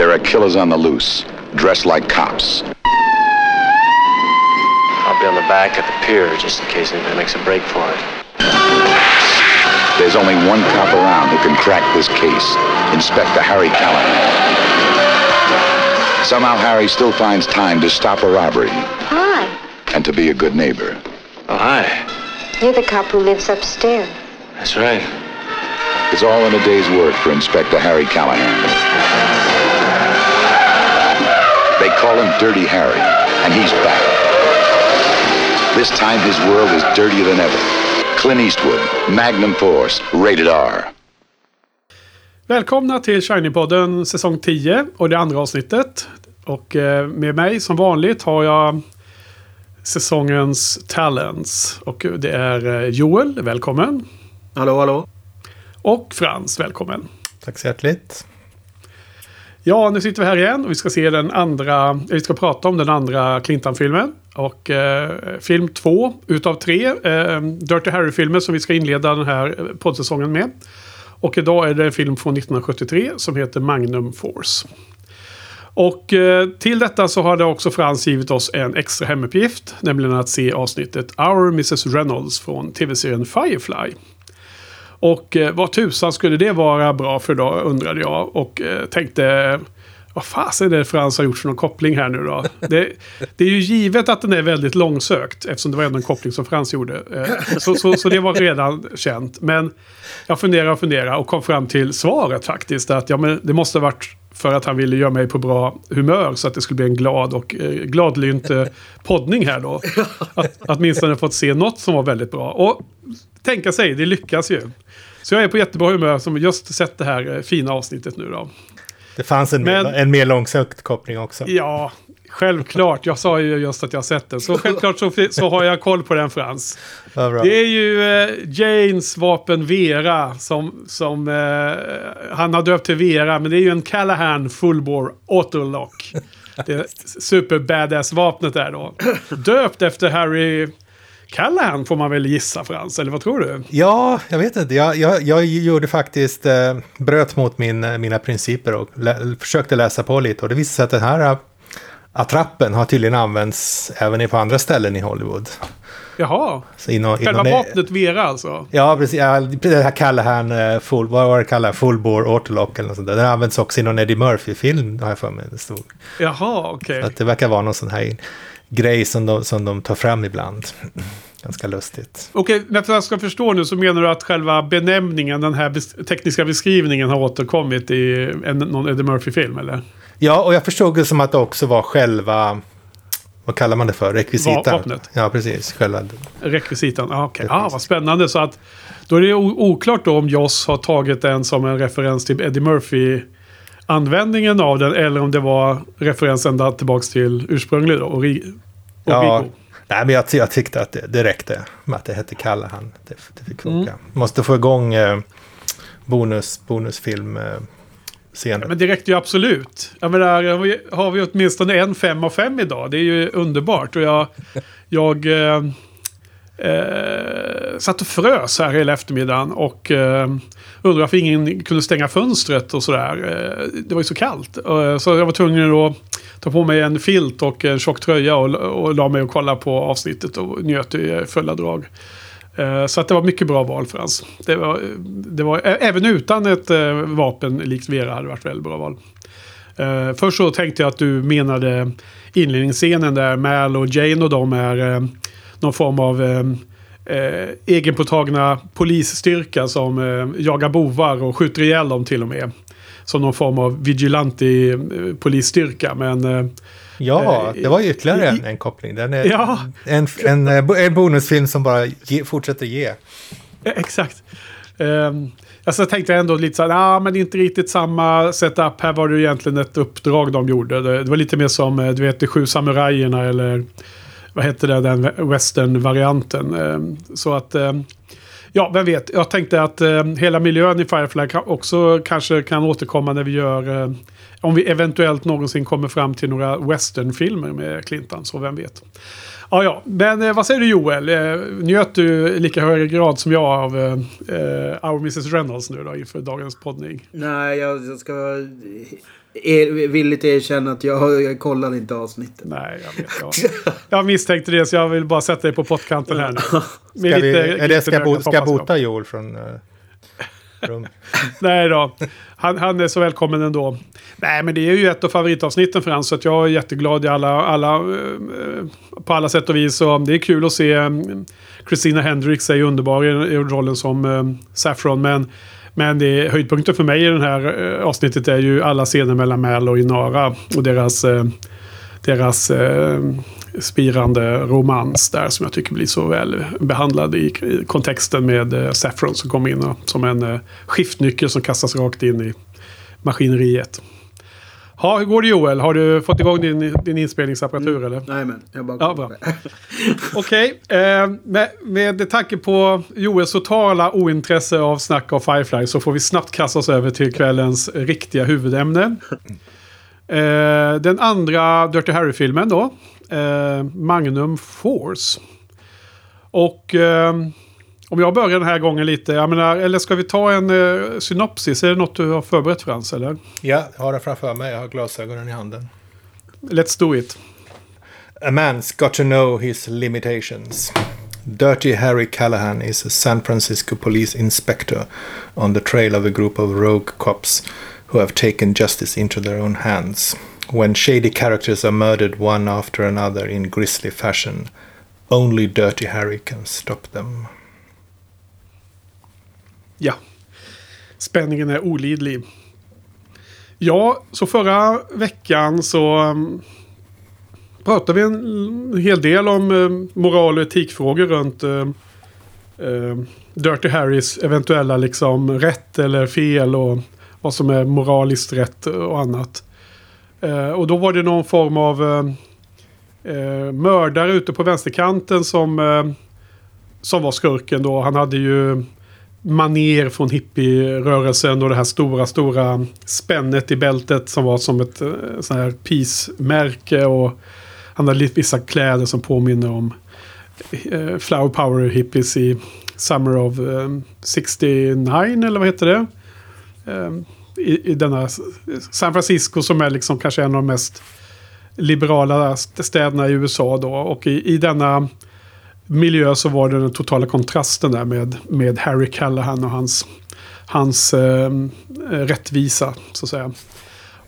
There are killers on the loose, dressed like cops. I'll be on the back at the pier just in case anybody makes a break for it. There's only one cop around who can crack this case Inspector Harry Callahan. Somehow, Harry still finds time to stop a robbery Hi. and to be a good neighbor. Oh, hi. You're the cop who lives upstairs. That's right. It's all in a day's work for Inspector Harry Callahan. Call him Dirty Harry, and he's back. This time his world is dirtier than ever. Clint Eastwood, Magnum Force, rated R. Välkomna till Shiny-podden säsong 10 och det andra avsnittet. Och eh, med mig som vanligt har jag säsongens talents. Och det är eh, Joel, välkommen. Hallå, hallå. Och Frans, välkommen. Tack så hjärtligt. Ja, nu sitter vi här igen och vi ska se den andra, eh, vi ska prata om den andra Clintan-filmen. Och eh, film två utav tre eh, Dirty Harry-filmer som vi ska inleda den här eh, poddsäsongen med. Och idag är det en film från 1973 som heter Magnum Force. Och eh, till detta så har det också Frans givit oss en extra hemuppgift. Nämligen att se avsnittet Our Mrs Reynolds från tv-serien Firefly. Och eh, vad tusan skulle det vara bra för då undrade jag. Och eh, tänkte vad fasen är det Frans har gjort för någon koppling här nu då? Det, det är ju givet att den är väldigt långsökt eftersom det var ändå en koppling som Frans gjorde. Eh, Så, så, så det var redan känt. Men jag funderade och funderade och kom fram till svaret faktiskt. Att ja, men det måste ha varit för att han ville göra mig på bra humör så att det skulle bli en glad och eh, gladlynt eh, poddning här då. Att, att åtminstone fått se något som var väldigt bra. Och tänka sig, det lyckas ju. Så jag är på jättebra humör som just sett det här eh, fina avsnittet nu då. Det fanns en, Men- mer, en mer långsökt koppling också. Ja, självklart. Jag sa ju just att jag sett den. Så självklart så, så har jag koll på den Frans. Bra. Det är ju eh, Janes vapen Vera som, som eh, han har döpt till Vera. Men det är ju en Callahan fullbore autolock. Det super badass vapnet där då. Döpt efter Harry Callahan får man väl gissa Frans, eller vad tror du? Ja, jag vet inte. Jag, jag, jag gjorde faktiskt, eh, bröt mot min, eh, mina principer och lä, försökte läsa på lite. Och det visade sig att den här eh, attrappen har tydligen använts även på andra ställen i Hollywood. Jaha, Så inom, själva inom, vapnet Vera alltså? Ja, precis. Ja, det här Callahan, eh, full, vad var det kallat? Full bore autolock eller något sånt där. Den används också i någon Eddie Murphy-film, har jag för mig. Det stod. Jaha, okej. Så att det verkar vara någon sån här grej som de, som de tar fram ibland. Ganska lustigt. Okej, att jag ska förstå nu så menar du att själva benämningen, den här bes tekniska beskrivningen har återkommit i en, någon Eddie Murphy-film eller? Ja, och jag förstod det som att det också var själva, vad kallar man det för, rekvisitan? Va- vapnet. Ja, precis. Själva, Rekvisitan, ah, okej. Ah, vad spännande. Så att då är det oklart då om Joss har tagit den som en referens till Eddie Murphy användningen av den eller om det var referens ända tillbaks till ursprunglig då, och ja, nej, men jag, jag tyckte att det, det räckte med att det hette Callahan. Det, det fick funka. Mm. Måste få igång eh, bonus, bonusfilm eh, scenen. Men det räckte ju absolut. Jag menar, har vi- har vi åtminstone en fem av fem idag. Det är ju underbart. Och jag, jag eh, eh, satt och frös här hela eftermiddagen. Och eh, undrade varför ingen kunde stänga fönstret och sådär. Eh, det var ju så kallt. Eh, så jag var tvungen att ta på mig en filt och en tjock tröja och, och la mig och kolla på avsnittet och njöt i fulla drag. Eh, Så att det var mycket bra val Frans. Det var, det var, även utan ett eh, vapen likt Vera hade det varit väldigt bra val. Eh, först så tänkte jag att du menade inledningsscenen där Mal och Jane och de är eh, någon form av eh, eh, egenpåtagna polisstyrka som eh, jagar bovar och skjuter ihjäl dem till och med. Som någon form av vigilanti eh, polisstyrka. Men eh, Ja, Eh, det var ytterligare en, i- en koppling. Den är Ja. en, en, en bonusfilm som bara ge, fortsätter ge. Exakt. Um, alltså jag tänkte ändå lite så här, ah, men inte riktigt samma setup. Här var det egentligen ett uppdrag de gjorde. Det, det var lite mer som, du vet, de sju samurajerna eller vad hette det, den western-varianten. Ehm, så att, ehm, ja, vem vet. Jag tänkte att ehm, hela miljön i Firefly också kanske kan återkomma när vi gör, om vi eventuellt någonsin kommer fram till några western-filmer med Clinton, så vem vet. Ja, ja. Men eh, vad säger du Joel? Eh, njöt du i lika hög grad som jag av eh, eh Our Mrs Reynolds nu då inför dagens poddning? Nej, jag, jag ska er, villigt erkänna att jag, jag kollade inte avsnittet. Nej, jag vet. Jag, jag misstänkte det så jag vill bara sätta dig på pottkanten här nu. Ska, vi, är det, ska, bo, ska jag bota Joel från uh, rum? Nej då. Han, han är så välkommen ändå. Nej, men det är ju ett av favoritavsnitten för han så att jag är jätteglad i alla, alla, eh, på alla sätt och vis. Och det är kul att se eh, Christina Hendricks är ju underbar i, rollen som eh, Saffron. Men, men det, höjdpunkten för mig i det här eh, avsnittet är ju alla scener mellan Mäl och Inara. Och deras, eh, deras eh, spirande romans där som jag tycker blir så väl behandlad i, i kontexten med eh, Saffron som kommer in och, som en eh, skiftnyckel som kastas rakt in i maskineriet. Ja, hur går det Joel? Har du fått igång din, din inspelningsapparatur Mm. eller? Nej men, jag bara Ja, bra. Okej, eh, med, med tanke på Joels totala ointresse av snack av Firefly så får vi snabbt kasta oss över till kvällens riktiga huvudämne. Eh, den andra Dirty Harry-filmen då. Eh, Magnum Force. Och eh, om jag börjar den här gången lite, jag menar, eller ska vi ta en eh, synopsis? Är det något du har förberett Frans, eller? Ja, jag har det framför mig. Jag har glasögonen i handen. Let's do it. A man's got to know his limitations. Dirty Harry Callahan is a San Francisco police inspector on the trail of a group of rogue cops who have taken justice into their own hands. When shady characters are murdered one after another in grisly fashion, only Dirty Harry can stop them. Ja. Spänningen är olidlig. Ja, så förra veckan så mm, pratade vi en hel del om mm, moral och etikfrågor runt mm, Dirty Harrys eventuella liksom rätt eller fel och vad som är moraliskt rätt och annat. Eh, och då var det någon form av eh, mördare ute på vänsterkanten som, som var skurken då. Han hade ju maner från hippierörelsen och det här stora, stora spännet i bältet som var som ett eh, sån här peace-märke. Och han hade lite vissa kläder som påminner om eh, Flower Power hippies i Summer of eh, 69 eller vad heter det? Eh, i, I denna San Francisco som är liksom kanske en av de mest liberala städerna i USA då. Och i, i denna miljö så var det den totala kontrasten där med, med Harry Callahan och hans, hans eh, rättvisa så att säga.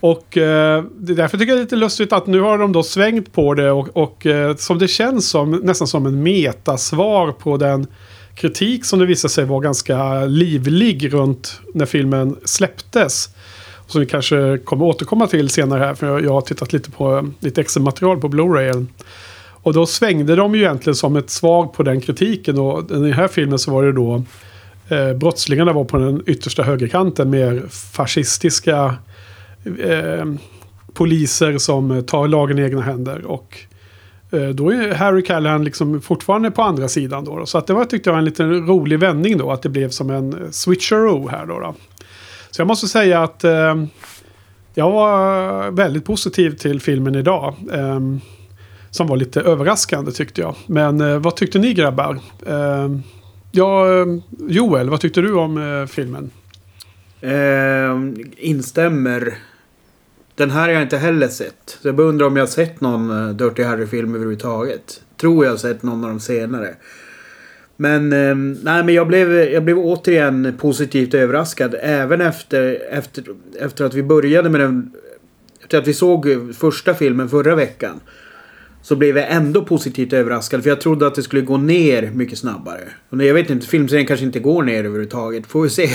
Och eh, därför tycker jag det är lite lustigt att nu har de då svängt på det och, och eh, som det känns som nästan som en metasvar på den kritik som det visade sig vara ganska livlig runt när filmen släpptes. Som vi kanske kommer återkomma till senare här för jag, jag har tittat lite på eh, lite extra material på Blu-ray. Och då svängde de ju egentligen som ett svar på den kritiken. Och i den här filmen så var det då eh, brottslingarna var på den yttersta högerkanten. Mer fascistiska eh, poliser som tar lagen i egna händer. Och eh, då är Harry Callahan liksom fortfarande på andra sidan då. Så att det var tyckte jag en liten rolig vändning då. Att det blev som en switcheroo här då. då. Så jag måste säga att eh, jag var väldigt positiv till filmen idag. Ehm, som var lite överraskande tyckte jag. Men eh, vad tyckte ni grabbar? Eh, ja, eh, Joel, vad tyckte du om eh, filmen? Eh, instämmer. Den här har jag inte heller sett. Så jag bara undrar om jag har sett någon eh, Dirty Harry-film överhuvudtaget. Tror jag har sett någon av de senare. Men, eh, nej, men jag, blev, jag blev återigen positivt överraskad. Även efter, efter, efter att vi började med den... Efter att vi såg första filmen förra veckan. Så blev jag ändå positivt överraskad. För jag trodde att det skulle gå ner mycket snabbare. Och jag vet inte, filmserien kanske inte går ner överhuvudtaget. Får vi se.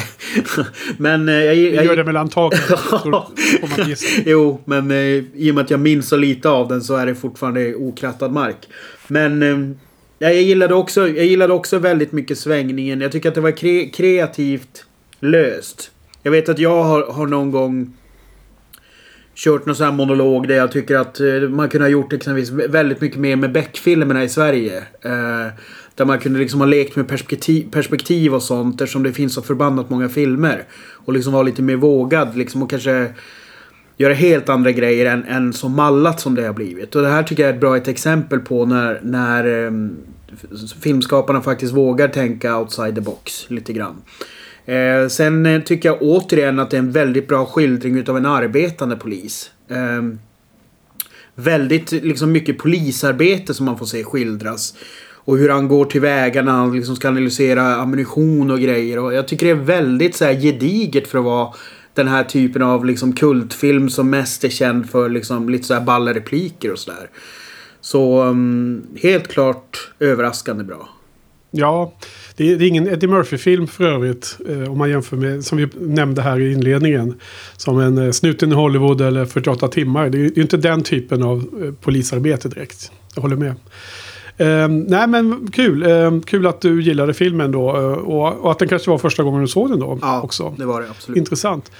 Men eh, jag, jag, gör det man gissa. jo, men eh, i och med att jag minns så lite av den så är det fortfarande okrattad mark. Men eh, ja, jag, gillade också, jag gillade också väldigt mycket svängningen. Jag tycker att det var kre kreativt löst. Jag vet att jag har, har någon gång kört någon sån här monolog där jag tycker att eh, man kunde ha gjort exempelvis väldigt mycket mer med Beck-filmerna i Sverige. Eh, där man kunde liksom ha lekt med perspektiv, perspektiv och sånt eftersom det finns så förbannat många filmer. Och liksom vara lite mer vågad liksom och kanske göra helt andra grejer än, än så mallat som det har blivit. Och det här tycker jag är ett bra ett exempel på när, när eh, filmskaparna faktiskt vågar tänka outside the box lite grann. Eh, sen eh, tycker jag återigen att det är en väldigt bra skildring utav en arbetande polis. Eh, väldigt liksom mycket polisarbete som man får se skildras. Och hur han går tillväga när han liksom ska analysera ammunition och grejer. Och jag tycker det är väldigt så här gediget för att vara den här typen av liksom kultfilm som mest är känd för liksom lite så här balla repliker och sådär. Så um, helt klart överraskande bra. Ja, det är, det är ingen Eddie Murphy-film för övrigt. Eh, om man jämför med, som vi nämnde här i inledningen. Som en eh, Snuten i Hollywood eller 48 timmar. Det är ju inte den typen av eh, polisarbete direkt. Jag håller med. Eh, nej men kul. Eh, kul att du gillade filmen då. Eh, och, och, att den kanske var första gången du såg den då. Ja, också. det var det absolut. Intressant.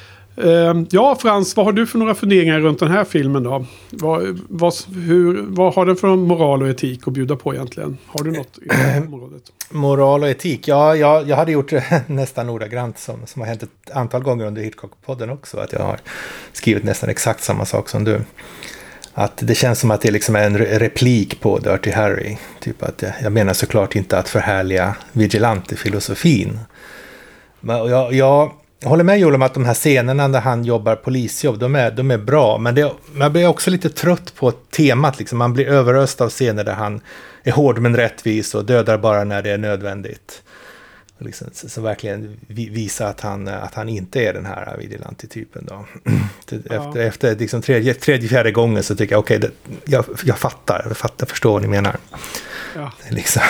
Ehm, ja, Frans, vad har du för några funderingar runt den här filmen då? Vad, vad, hur, vad har den för moral och etik att bjuda på egentligen? Har du något i området? Moral och etik? Ja, jag, jag hade gjort det nästan ordagrant som, som har hänt ett antal gånger under Hitchcock-podden också. Att jag har skrivit nästan exakt samma sak som du. Att det känns som att det liksom är en replik på Dirty Harry. Typ att jag, jag menar såklart inte att förhärliga vigilante-filosofin. Men jag, jag jag håller med Joel om att de här scenerna där han jobbar polisjobb, de är, de är bra. Men det, man blir också lite trött på temat. Liksom. Man blir överöst av scener där han är hård men rättvis och dödar bara när det är nödvändigt. Liksom, så, så, verkligen visa att han, att han inte är den här vigilante-typen. Då. Efter, ja. efter liksom tredje, tredje, fjärde gången så tycker jag okej, okay, jag, jag fattar, jag fattar, förstår vad ni menar. Ja. Liksom.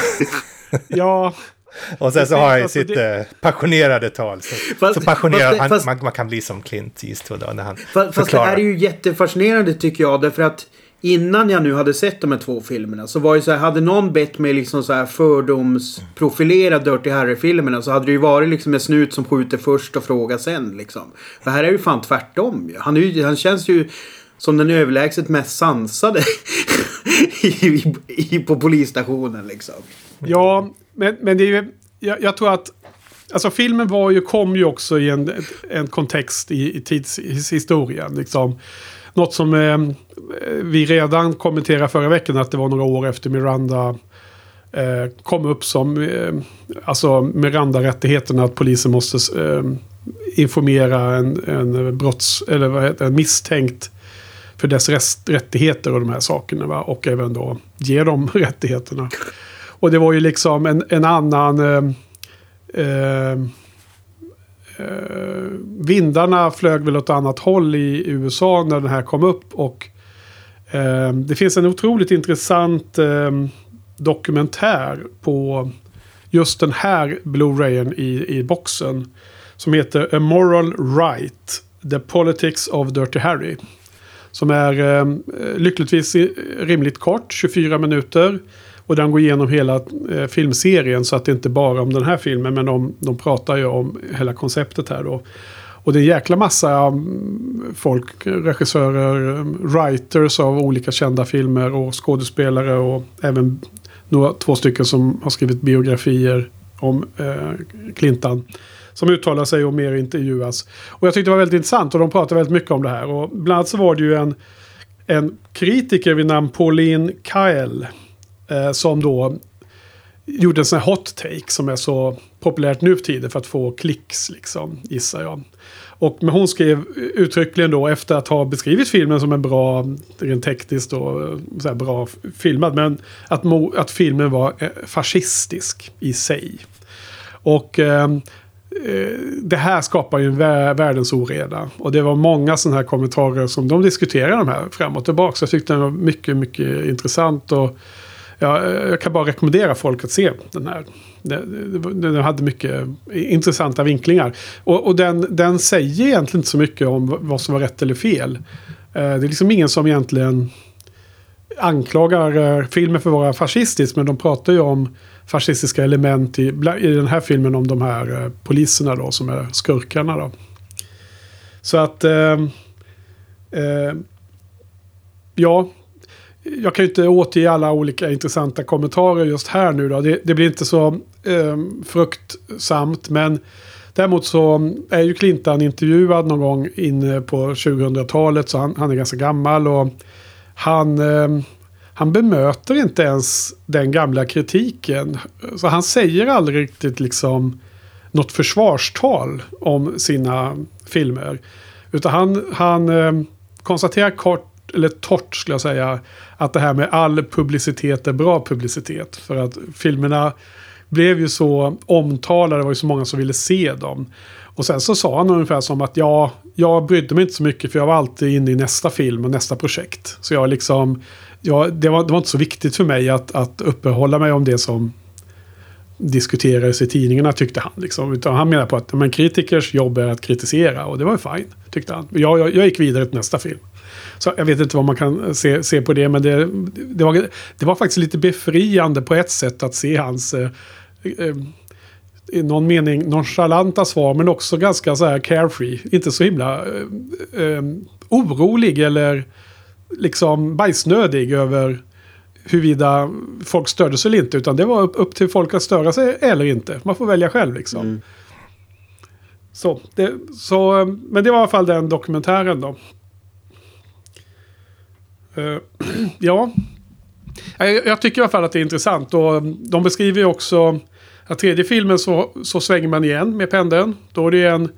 ja, och sen så har han alltså, sitt det... Eh, passionerade tal. Så, fast, så passionerad fast, han, man, man, kan bli som Clint Eastwood då, när han fast, fast det här är ju jättefascinerande tycker jag. Därför att innan jag nu hade sett de här två filmerna så var det så här, hade någon bett mig liksom så här fördomsprofilera Dirty Harry-filmerna så hade det ju varit liksom en snut som skjuter först och frågar sen liksom. För här är ju fan tvärtom ju. Han, ju, han känns ju som den överlägset mest sansade i, i, på polisstationen liksom. Ja, men, men det är ju, jag, jag, tror att Alltså filmen var ju, kom ju också i en, en kontext i, i tidshistorien. Liksom. Något som eh, vi redan kommenterade förra veckan att det var några år efter Miranda eh, kom upp som eh, alltså Miranda-rättigheterna att polisen måste eh, informera en, en brotts eller vad heter, en misstänkt för dess rest, rättigheter och de här sakerna. Va? Och även då ge dem rättigheterna. Och det var ju liksom en, en annan... Eh, eh, eh, vindarna flög väl åt annat håll i USA när den här kom upp. Och eh, det finns en otroligt intressant eh, dokumentär på just den här Blu-rayen i, i boxen. Som heter A Moral Right. The Politics of Dirty Harry. Som är eh, lyckligtvis rimligt kort, 24 minuter. Och den går igenom hela eh, filmserien så att det inte bara om den här filmen. Men de, de pratar ju om hela konceptet här då. Och det är en jäkla massa mm, folk, regissörer, writers av olika kända filmer och skådespelare och även några, två stycken som har skrivit biografier om eh, Clintan. Som uttalar sig och mer intervjuas. Och jag tyckte det var väldigt intressant och de pratade väldigt mycket om det här. Och bland annat så var det ju en, en kritiker vid namn Pauline Kyle Eh, som då gjorde en sån här hot take som är så populärt nu för tiden för att få klicks liksom, gissar jag. Och men hon skrev uttryckligen då efter att ha beskrivit filmen som en bra, rent tekniskt och eh, så bra filmad, men att, att filmen var eh, fascistisk i sig. Och ehm, eh, det här skapar ju en världens oreda. Och det var många sådana här kommentarer som de diskuterade de här fram och tillbaka. Så jag tyckte den var mycket, mycket intressant. och Ja, eh, jag kan bara rekommendera folk att se den här. Den, hade mycket intressanta vinklingar. Och, och den, den säger egentligen inte så mycket om vad som var rätt eller fel. Eh, det är liksom ingen som egentligen anklagar eh, filmen för att vara fascistisk. Men de pratar ju om fascistiska element i, i den här filmen om de här poliserna då som är skurkarna då. Så att... Eh, eh, ja, jag kan ju inte återge alla olika intressanta kommentarer just här nu då. Det, det blir inte så eh, fruktsamt. Men Däremot så är ju Clintan intervjuad någon gång inne på 2000-talet så han, han är ganska gammal och han, eh, han bemöter inte ens den gamla kritiken. Så han säger aldrig riktigt liksom något försvarstal om sina filmer. Utan han, han eh, konstaterar kort, eller torrt skulle jag säga, att det här med all publicitet är bra publicitet. För att filmerna blev ju så omtalade, det var ju så många som ville se dem. Och sen så sa han ungefär som att ja, jag brydde mig inte så mycket för jag var alltid inne i nästa film och nästa projekt. Så jag liksom, ja, det, var, det var inte så viktigt för mig att, att uppehålla mig om det som diskuterades i tidningarna tyckte han. Liksom. Utan han menar på att men, kritikers jobb är att kritisera och det var ju fine, tyckte han. Jag, jag, jag gick vidare till nästa film. Så jag vet inte vad man kan se, se på det, men det, det, var, det var faktiskt lite befriande på ett sätt att se hans eh, eh, i någon mening nonchalanta svar, men också ganska så här carefree. Inte så himla eh, eh, orolig eller liksom bajsnödig över huruvida folk störde sig eller inte. Utan det var upp, upp till folk att störa sig eller inte. Man får välja själv liksom. Mm. Så, det, så, men det var i alla fall den dokumentären då. Uh, ja. Jag, jag, tycker i alla fall att det är intressant. Och mm, de beskriver ju också att tredje filmen så, så svänger man igen med pendeln. Då är det en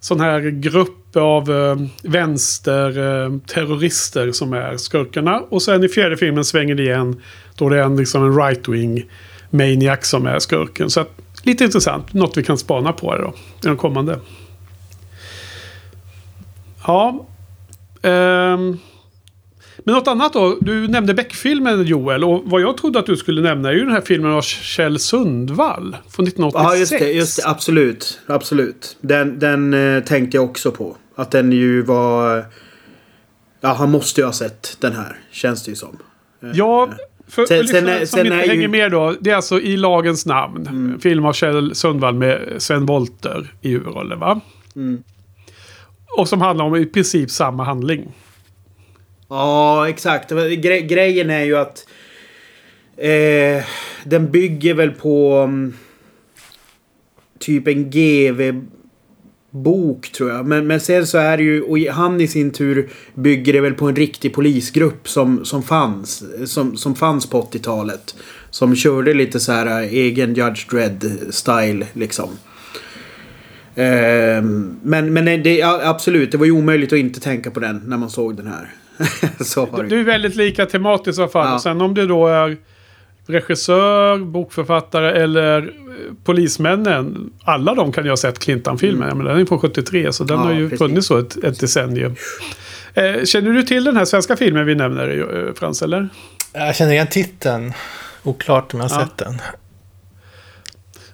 sån här grupp av eh, vänsterterrorister eh, som är skurkarna. Och sen i fjärde filmen svänger det igen. Då det är en, liksom en right-wing maniac som är skurken. Så att, lite intressant. Något vi kan spana på då. I de kommande. Ja. Um, men något annat då? Du nämnde Beck-filmen Joel. Och vad jag trodde att du skulle nämna är ju den här filmen av Kjell Sundvall. Från 1986. Ja, just det. Just det absolut. Absolut. Den, den eh, tänkte jag också på. Att den ju var... Ja, han måste ju ha sett den här. Känns det ju som. Eh, ja, för sen, sen, som sen inte hänger ju... med då. Det är alltså I lagens namn. Mm. Film av Kjell Sundvall med Sven Wollter i huvudrollen va? Mm. Och som handlar om i princip samma handling. Ja, exakt. Gre grejen är ju att eh, den bygger väl på um, typ en GV bok tror jag. Men, men sen så är det ju, och han i sin tur bygger det väl på en riktig polisgrupp som, som fanns. Som, som fanns på 80-talet. Som körde lite så här eh, egen Judge Dredd-style liksom. Eh, men men det, absolut, det var ju omöjligt att inte tänka på den när man såg den här. så har du är väldigt lika tematiskt i alla fall. Ja. Sen om du då är regissör, bokförfattare eller eh, polismännen. Alla de kan ju ha sett Clintan-filmen. Mm. den är från 73 så den ja, har ju precis. funnits så ett, ett decennium. Eh, känner du till den här svenska filmen vi nämner, eh, Frans? Eller? Jag känner igen titeln. Oklart om jag har ja. sett den.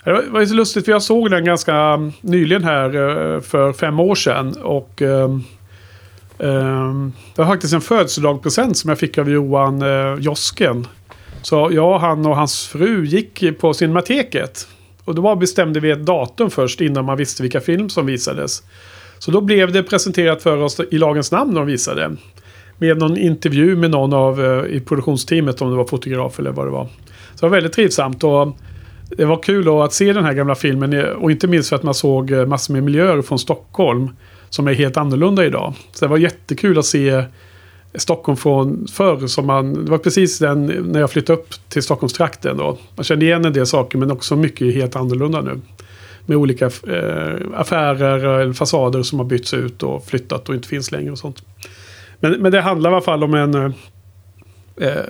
Det var ju så lustigt för jag såg den ganska nyligen här eh, för fem år sedan. Och ehm, Ehm, det var faktiskt en födelsedagspresent som jag fick av Johan eh, Josken. Så jag, han och hans fru gick på Cinemateket. Och då bestämde vi ett datum först innan man visste vilka film som visades. Så då blev det presenterat för oss i lagens namn de visade. Med någon intervju med någon av eh, i produktionsteamet om det var fotograf eller vad det var. Så det var väldigt trivsamt. Och det var kul att se den här gamla filmen och inte minst för att man såg eh, massor med miljöer från Stockholm som är helt annorlunda idag. Så det var jättekul att se Stockholm från förr. Som man, det var precis den när jag flyttade upp till Stockholmstrakten. Då. Man kände igen en del saker men också mycket helt annorlunda nu. Med olika eh, affärer eller fasader som har bytts ut och flyttat och inte finns längre och sånt. Men, men det handlar i alla fall om en eh, eh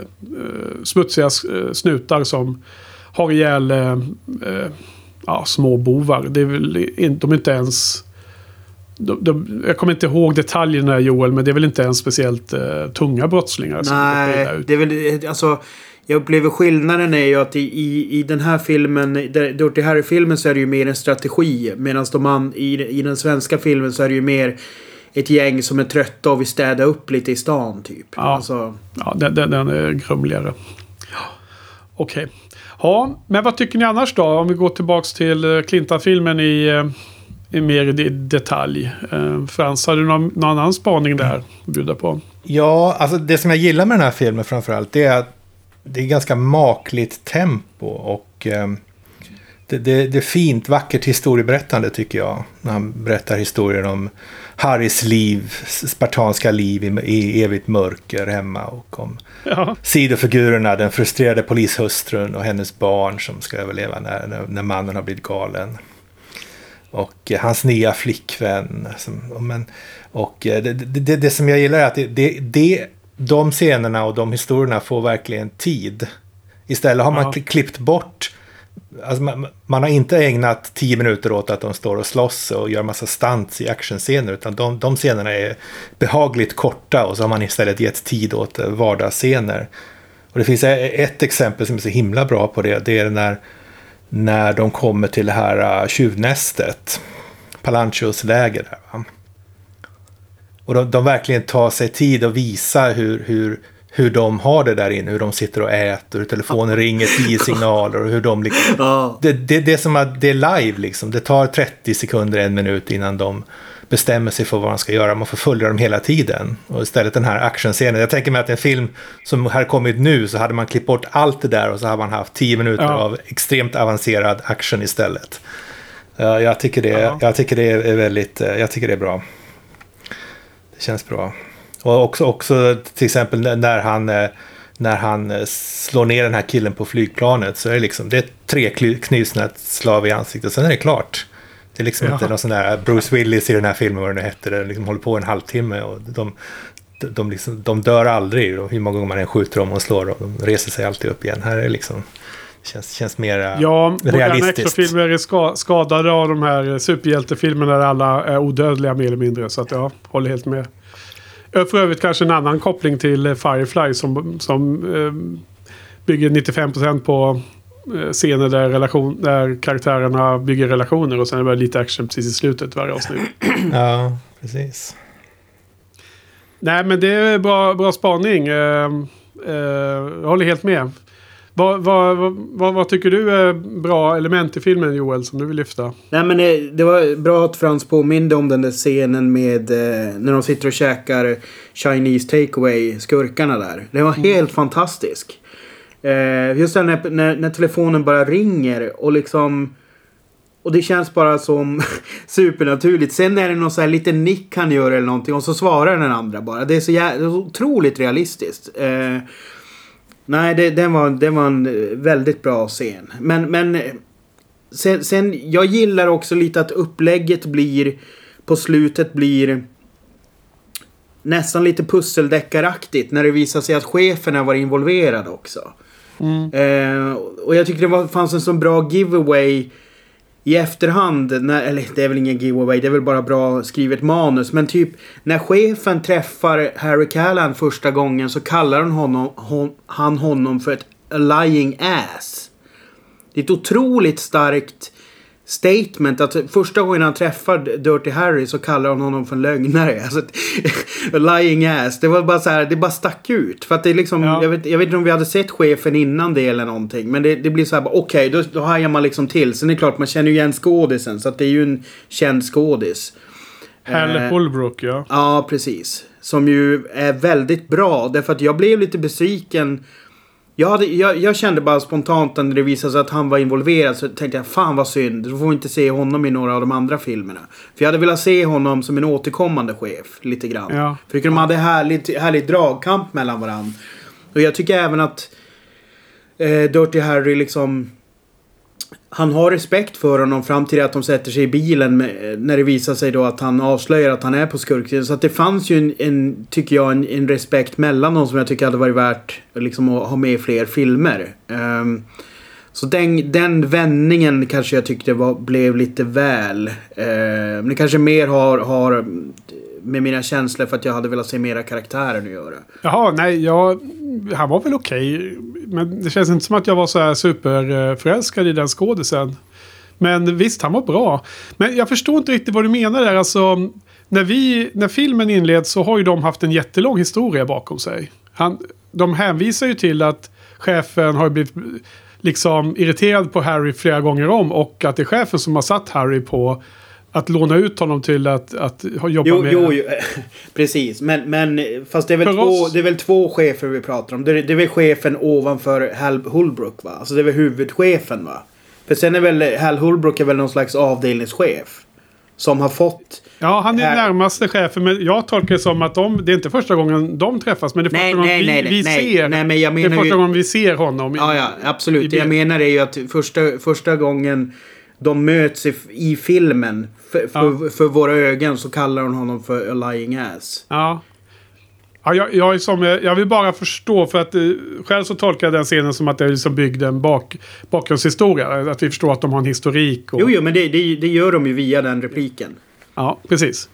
smutsiga eh, snutar som har ihjäl eh, eh, ja, små bovar. Det är väl de är inte ens... De, de, jag kommer inte ihåg detaljerna Joel, men det är väl inte ens speciellt eh, tunga brottslingar. Nej, det är väl alltså... Jag upplever skillnaden är ju att i, i, i den här filmen, Dirty Harry-filmen så är det ju mer en strategi. Medan de i, i den svenska filmen så är det ju mer ett gäng som är trötta och vill städa upp lite i stan typ. Ja, alltså. ja den, den, den är grumligare. Okej. Okay. Ja, men vad tycker ni annars då? Om vi går tillbaks till eh, Clintan-filmen i, eh, i mer i detalj. Eh, Frans, har du någon, någon annan spaning där att bjuda på? Ja, alltså det som jag gillar med den här filmen framförallt det är att det är ganska makligt tempo och eh, det, det, det är fint, vackert historieberättande tycker jag. När han berättar historien om Harrys liv, spartanska liv i, i evigt mörker hemma. Och om Ja. sidofigurerna, den frustrerade polishustrun och hennes barn som ska överleva när, när, när mannen har blivit galen. Och eh, hans nya flickvän. Och men, och eh, det, det, det, som jag gillar är att det, det, det, de scenerna och de historierna får verkligen tid. Istället har man Ja. kli- klippt bort Alltså man, man har inte ägnat tio minuter åt att de står och slåss och gör massa stunts i actionscener. Utan de, de scenerna är behagligt korta och så har man istället gett tid åt eh, vardagsscener. Och det finns e- ett exempel som är så himla bra på det. Det är när, när de kommer till det här uh, tjuvnästet. Palanchos läger där. Va? Och de, de verkligen tar sig tid att visa hur, hur, hur de har det där inne. Hur de sitter och äter, hur telefonen ringer, tio signaler och hur de liksom... Det, det, det är som att det är live liksom. Det tar 30 sekunder, en minut innan de bestämmer sig för vad de ska göra. Man får följa dem hela tiden. Och istället den här actionscenen. Jag tänker mig att en film som har kommit nu så hade man klippt bort allt det där och så hade man haft 10 minuter Ja. av extremt avancerad action istället. Ja, jag, tycker det, Ja. jag tycker det är väldigt, eh, jag tycker det är bra. Det känns bra. Och också, också till exempel när- han, eh, när han eh, slår ner den här killen på flygplanet så är det liksom, det är tre slag i ansiktet, sen är det klart. Det är liksom Ja. inte någon sån där Bruce Willis i den här filmen, vad det nu hette, det liksom håller på en halvtimme och de, de, liksom, de dör aldrig, hur många gånger man än skjuter dem och slår dem, de reser sig alltid upp igen. Här är liksom, känns, känns mer Ja, realistiskt. actionfilmer är ska, skadade av de här superhjältefilmerna där alla är odödliga mer eller mindre. Så att jag håller helt med. Ö, För övrigt kanske en annan koppling till eh, Firefly som, som eh, bygger 95% på eh, scener där, relation, där karaktärerna bygger relationer och sen är det bara lite action precis i slutet varje avsnitt. Ja, precis. Nej men det är bra, bra spaning. Eh, eh, jag håller helt med. Vad, vad, vad, vad, tycker du är bra element i filmen Joel som du vill lyfta? Nej men det, det var bra att Frans påminde om den där scenen med eh, när de sitter och käkar Chinese takeaway, skurkarna där. Det var helt fantastisk. Eh, just det när, när, när telefonen bara ringer och liksom... Och det känns bara som supernaturligt. Sen är det någon så här liten nick han gör eller någonting och så svarar den andra bara. Det är så, jä- otroligt realistiskt. Eh, nej, det, den, var, den var en väldigt bra scen. Men, men Sen, sen, jag gillar också lite att upplägget blir på slutet blir nästan lite pusseldeckaraktigt när det visar sig att chefen har varit involverad också. Mm. Eh, och jag tycker det var, fanns en sån bra giveaway i efterhand, när, eller det är väl ingen giveaway, det är väl bara bra skrivet manus. Men typ när chefen träffar Harry Callan första gången så kallar han honom, hon, han honom för ett lying ass. Det är ett otroligt starkt statement att första gången han träffar Dirty Harry så kallar han honom för en lögnare. Alltså, lying ass. Det var bara så här, det bara stack ut. För att det är liksom, Ja. jag, vet, jag vet inte om vi hade sett chefen innan det eller någonting. Men det, det blir så här, okej, då, då hajar man liksom till. Sen är det klart, man känner ju igen skådisen. Så att det är ju en känd skådis. Hal Eh, Holbrook ja. Ja, precis. Som ju är väldigt bra. Därför att jag blev lite besviken. Jag, hade, jag, jag kände bara spontant när det visade sig att han var involverad så tänkte jag fan vad synd. Då får vi inte se honom i några av de andra filmerna. För jag hade velat se honom som en återkommande chef lite grann. Ja. För de hade härligt, härligt dragkamp mellan varandra. Och jag tycker även att eh, Dirty Harry liksom han har respekt för honom fram till att de sätter sig i bilen med, när det visar sig då att han avslöjar att han är på skurksidan. Så att det fanns ju en, en tycker jag, en, en respekt mellan dem som jag tycker hade varit värt liksom, att ha med i fler filmer. Um, så den, den vändningen kanske jag tyckte var, blev lite väl. Uh, men det kanske mer har, har med mina känslor för att jag hade velat se mera karaktärer att göra. Jaha, nej, jag, han var väl okej. Men det känns inte som att jag var så här superförälskad i den skådisen. Men visst, han var bra. Men jag förstår inte riktigt vad du menar där. Alltså, när, vi, när filmen inleds så har ju de haft en jättelång historia bakom sig. Han, de hänvisar ju till att chefen har blivit liksom irriterad på Harry flera gånger om. Och att det är chefen som har satt Harry på att låna ut honom till att, att jobba Jo, med... jo, jo precis. Men, men fast det är, väl För två, oss- det är väl två chefer vi pratar om. Det är, det är väl chefen ovanför Hal Holbrook va? Alltså det är väl huvudchefen va? För sen är väl Hal Holbrook är väl någon slags avdelningschef. Som har fått... Ja, han är Här- närmaste chefen. Men jag tolkar det som att de, det är inte första gången de träffas. Men det är första Nej, gången nej, vi, nej, vi nej, ser. nej, men jag det är menar första ju- gången vi ser honom. i- Ja, ja, absolut. i Det jag menar är ju att första, första gången de möts i, i filmen. För, för, för våra ögon så kallar hon honom för a lying ass. Ja. Ja, jag, jag, är som, eh, jag vill bara förstå för att eh, själv så tolkar jag den scenen som att det är liksom byggd en bak, bakgrundshistoria. Att vi förstår att de har en historik. Och, Jo, jo, men det, det, det gör de ju via den repliken. Ja, precis.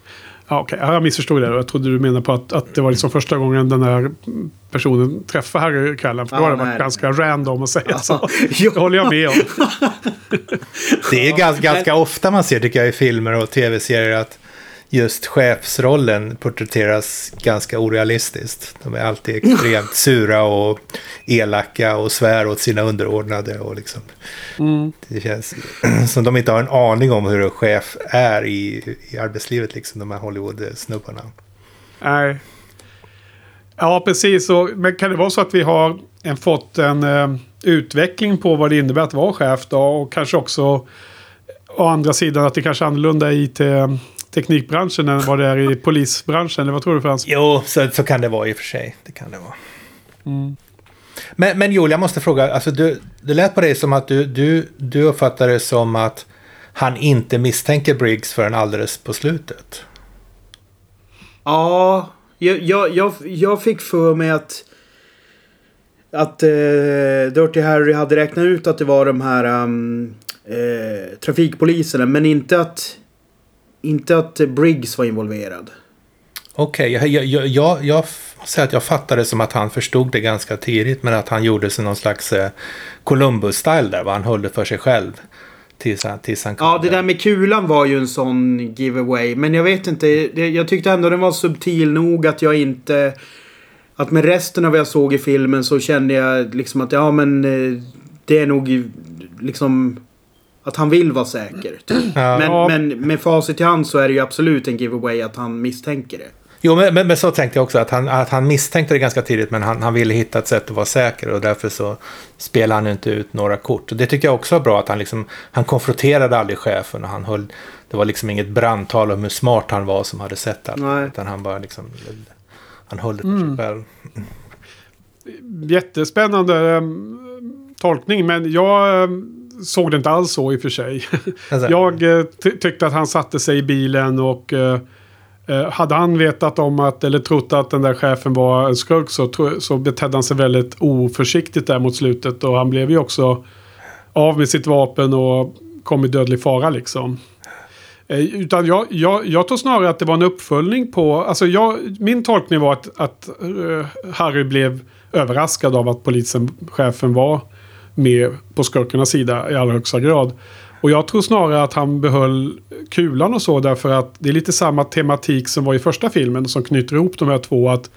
Ja, okej. Ja, jag missförstod det. Jag trodde du menade på att, att det var liksom första gången den här personen träffade Harry Callan. För då Ja, har det varit nej. ganska random att säga så. Det håller jag med om. Det är ganska, ganska ofta man ser, tycker jag, i filmer och tv-serier att just chefsrollen porträtteras ganska orealistiskt. De är alltid extremt sura och elaka och svär åt sina underordnade. Och liksom, Det känns som de inte har en aning om hur en chef är i, i arbetslivet, liksom, de här Hollywood-snubbarna. Nej. Ja, precis. Men kan det vara så att vi har en, fått en eh, utveckling på vad det innebär att vara chef då? Och kanske också å andra sidan att det kanske är annorlunda i te, teknikbranschen än vad det är i polisbranschen. Eller vad tror du Frans? Jo, så, så kan det vara i och för sig. Det kan det vara. Men, men Joel, jag måste fråga. Alltså, du, det lät på dig som att du, du, du uppfattar det som att han inte misstänker Briggs förrän alldeles på slutet. Ja, jag, jag, jag, jag fick för mig att... Att eh, Dirty Harry hade räknat ut att det var de här um, eh, trafikpoliserna. Men inte att... Inte att Briggs var involverad. Okej, jag, jag, jag, jag, jag säger att jag fattade som att han förstod det ganska tidigt. Men att han gjorde sig någon slags eh, Columbus-style där. Va? Han höll det för sig själv. Tills han, tills han Ja, det där med kulan var ju en sån giveaway. Men jag vet inte. Jag tyckte ändå den var subtil nog att jag inte... Att med resten av vad jag såg i filmen så kände jag liksom att ja men eh, det är nog liksom att han vill vara säker. Typ. Ja. Men, men med facit i hand så är det ju absolut en giveaway att han misstänker det. Jo, men, men, men så tänkte jag också. Att han, att han misstänkte det ganska tidigt. Men han, han ville hitta ett sätt att vara säker. Och därför så spelade han inte ut några kort. Och det tycker jag också var bra. Att han, liksom, han konfronterade aldrig chefen. Och han höll, det var liksom inget brandtal om hur smart han var som hade sett allt. Nej. Utan han bara liksom... Han höll det för sig själv. Jättespännande eh, tolkning. Men jag eh, såg det inte alls så i och för sig. Alltså- jag eh, ty- tyckte att han satte sig i bilen och eh, eh, hade han vetat om att, eller trott att den där chefen var en skurk så, så betedde han sig väldigt oförsiktigt där mot slutet. Och han blev ju också av med sitt vapen och kom i dödlig fara liksom. Eh, Utan jag, jag, jag tror snarare att det var en uppföljning på... Alltså jag, min tolkning var att, att eh, Harry blev överraskad av att polisen, chefen var med på skurkarnas sida i allra högsta grad. Och jag tror snarare att han behöll kulan och så därför att det är lite samma tematik som var i första filmen som knyter ihop de här två. Att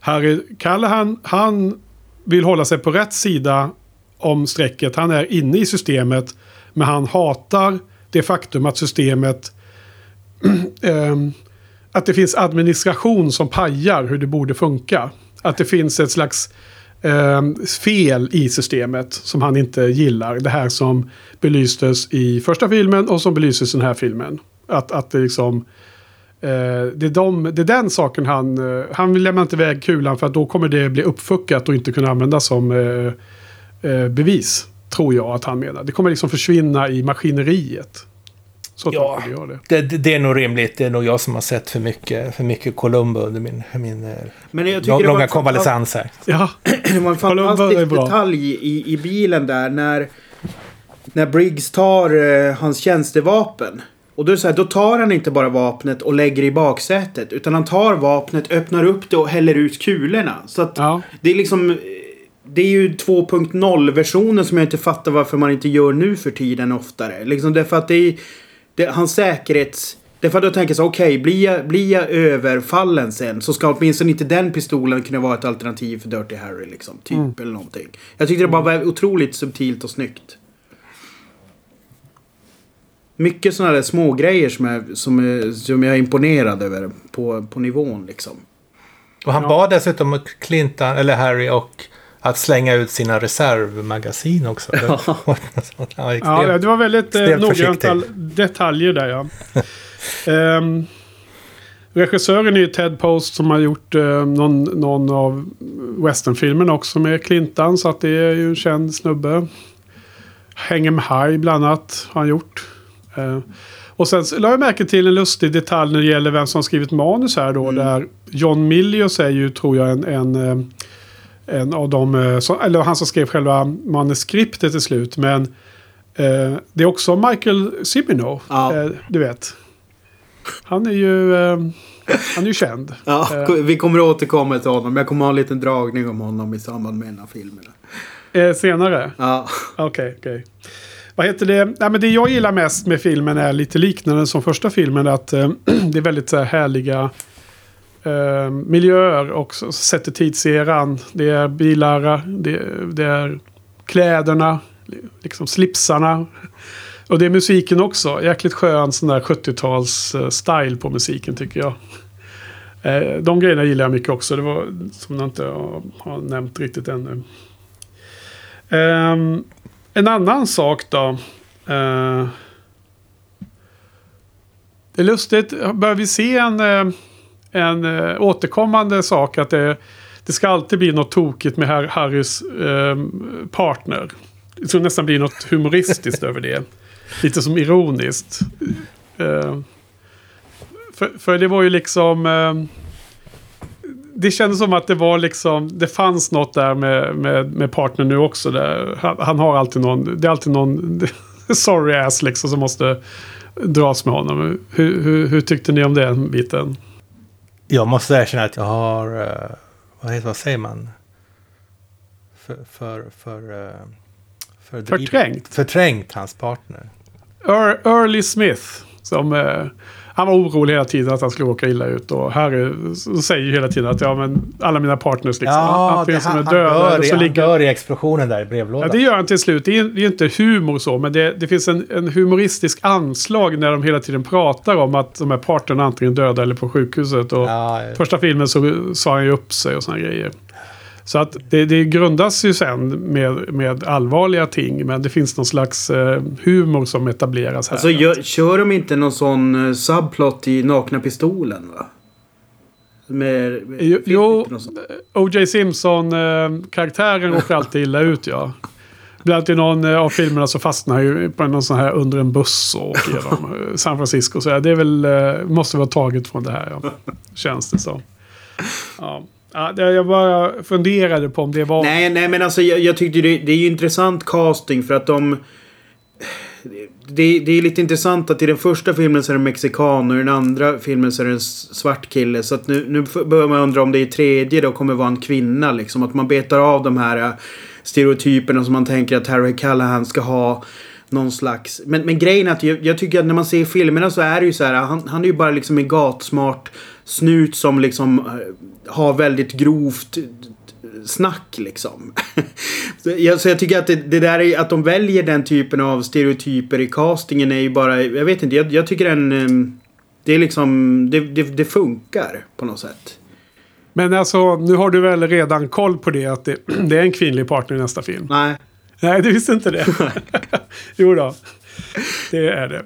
Harry Callahan, han vill hålla sig på rätt sida om strecket. Han är inne i systemet men han hatar det faktum att systemet ehm, att det finns administration som pajar hur det borde funka. Att det finns ett slags eh, fel i systemet som han inte gillar. Det här som belystes i första filmen och som belyses i den här filmen. Att, att det liksom... eh, det, är de, det är den saken han... eh, han vill lämna inte iväg kulan för att då kommer det bli uppfuckat och inte kunna användas som eh, eh, bevis. Tror jag att han menar. Det kommer liksom försvinna i maskineriet. Så Ja. jag det. Det, det, det är nog rimligt. Det är nog jag som har sett för mycket, för mycket Columbo under min, min eh, Men jag lång, långa konvalescens här. Ja, Det var en Columbo är fantastisk bra. detalj i, i bilen där när, när Briggs tar eh, hans tjänstevapen. Och då, är det så här, då tar han inte bara vapnet och lägger i baksätet. Utan han tar vapnet, öppnar upp det och häller ut kulorna. Så att Ja. det är liksom... Det är ju 2.0-versionen som jag inte fattar varför man inte gör nu för tiden oftare. Liksom därför att det är... Det, hans säkerhets... Därför att jag tänker så okej, blir, jag, blir jag överfallen sen så ska åtminstone inte den pistolen kunna vara ett alternativ för Dirty Harry liksom. Typ eller någonting. Jag tyckte det bara var otroligt subtilt och snyggt. Mycket sådana där små grejer som jag, som, är, som jag är imponerad över på, på nivån liksom. Och han bad dessutom Clinton, eller Harry och att slänga ut sina reservmagasin också. ja, ja, ja, det var väldigt eh, noggrant detaljer där ja. um, regissören är ju Ted Post som har gjort eh, någon, någon av westernfilmerna också med Clintan. Så att det är ju en känd snubbe. Hang 'em High bland annat har han gjort. Eh, och sen la jag märke till en lustig detalj när det gäller vem som skrivit manus här då. Mm. Där John Milius är ju tror jag en, en, eh, en av de, eh, eller han som skrev själva manuskriptet till slut. Men eh, det är också Michael Cimino. Ja. Eh, du vet. Han är ju, eh, han är ju känd. Ja, vi kommer att återkomma till honom. Jag kommer att ha en liten dragning om honom i samband med den här filmen. senare? Ja. Okej, okay, okej. Okay. Vad heter det? Nej, men det jag gillar mest med filmen är lite liknande som första filmen. Att eh, det är väldigt så här, härliga eh, miljöer och sätter tidseran. Det är bilar, det, det, är kläderna, liksom slipsarna. Och det är musiken också. Jäkligt skön sån där 70-tals eh, style på musiken tycker jag. Eh, de grejerna gillar jag mycket också. Det var som jag inte har nämnt riktigt ännu. Ehm, en annan sak då. Eh, det är lustigt. Börjar vi se en, eh, en uh, återkommande sak att det, det ska alltid bli något tokigt med Harrys uh, partner. Det ska nästan bli något humoristiskt över det. Lite som ironiskt. Uh, för, för, det var ju liksom det kändes som att det var liksom, det fanns något där med, med, med partner nu också. Där. Han, han har alltid någon, det är alltid någon sorry ass liksom som måste dras med honom. Hur, hur, hur tyckte ni om den biten? Jag måste erkänna att jag har, uh, vad, heter, vad säger man? För, för, för, uh, för förträngt? Förträngt hans partner. Early Smith. Som, uh, han var orolig hela tiden att han skulle åka illa ut. Och Harry säger ju hela tiden att ja, men alla mina partners liksom. Ja, antingen som är döda eller så ligger... Han dör i explosionen där i brevlådan. Ja, det gör han till slut. Det är, det är inte humor så, men det, det finns en, en, humoristisk anslag när de hela tiden pratar om att de här parterna antingen döda eller på sjukhuset. Och ja, ja. Första filmen så sa han ju upp sig och sådana grejer. Så att det, det grundas ju sen med, med allvarliga ting. Men det finns någon slags eh, humor som etableras här. Alltså gör, kör de inte någon sån eh, subplot i Nakna Pistolen va? Med, med, jo, O.J. Simpson-karaktären eh, råkar alltid illa ut ja. Bland alltid någon eh, av filmerna så fastnar ju på någon sån här under en buss och åker genom eh, San Francisco. Så det är väl, måste vara taget från det här ja. Känns det som. Ja. Ja, jag bara funderade på om det var... Nej, nej men alltså jag, jag tyckte det, det är ju intressant casting för att de... Det, det är lite intressant att i den första filmen så är det en mexikan och i den andra filmen så är det en svart kille. Så att nu, nu börjar man undra om det i tredje då kommer vara en kvinna liksom. Att man betar av de här äh, stereotyperna som man tänker att Harry Callahan ska ha någon slags... Men, men grejen är att jag, jag, tycker att när man ser filmerna så är det ju så här. Han, han är ju bara liksom en gatsmart snut som liksom äh, har väldigt grovt snack liksom. så, jag, så jag tycker att det, det, där är, att de väljer den typen av stereotyper i castingen är ju bara, jag vet inte, jag, jag tycker den, ehm, det är liksom, det, det, det, funkar på något sätt. Men alltså, nu har du väl redan koll på det att det, det är en kvinnlig partner i nästa film? Nej. Nej, du visste inte det? jo då, det är det.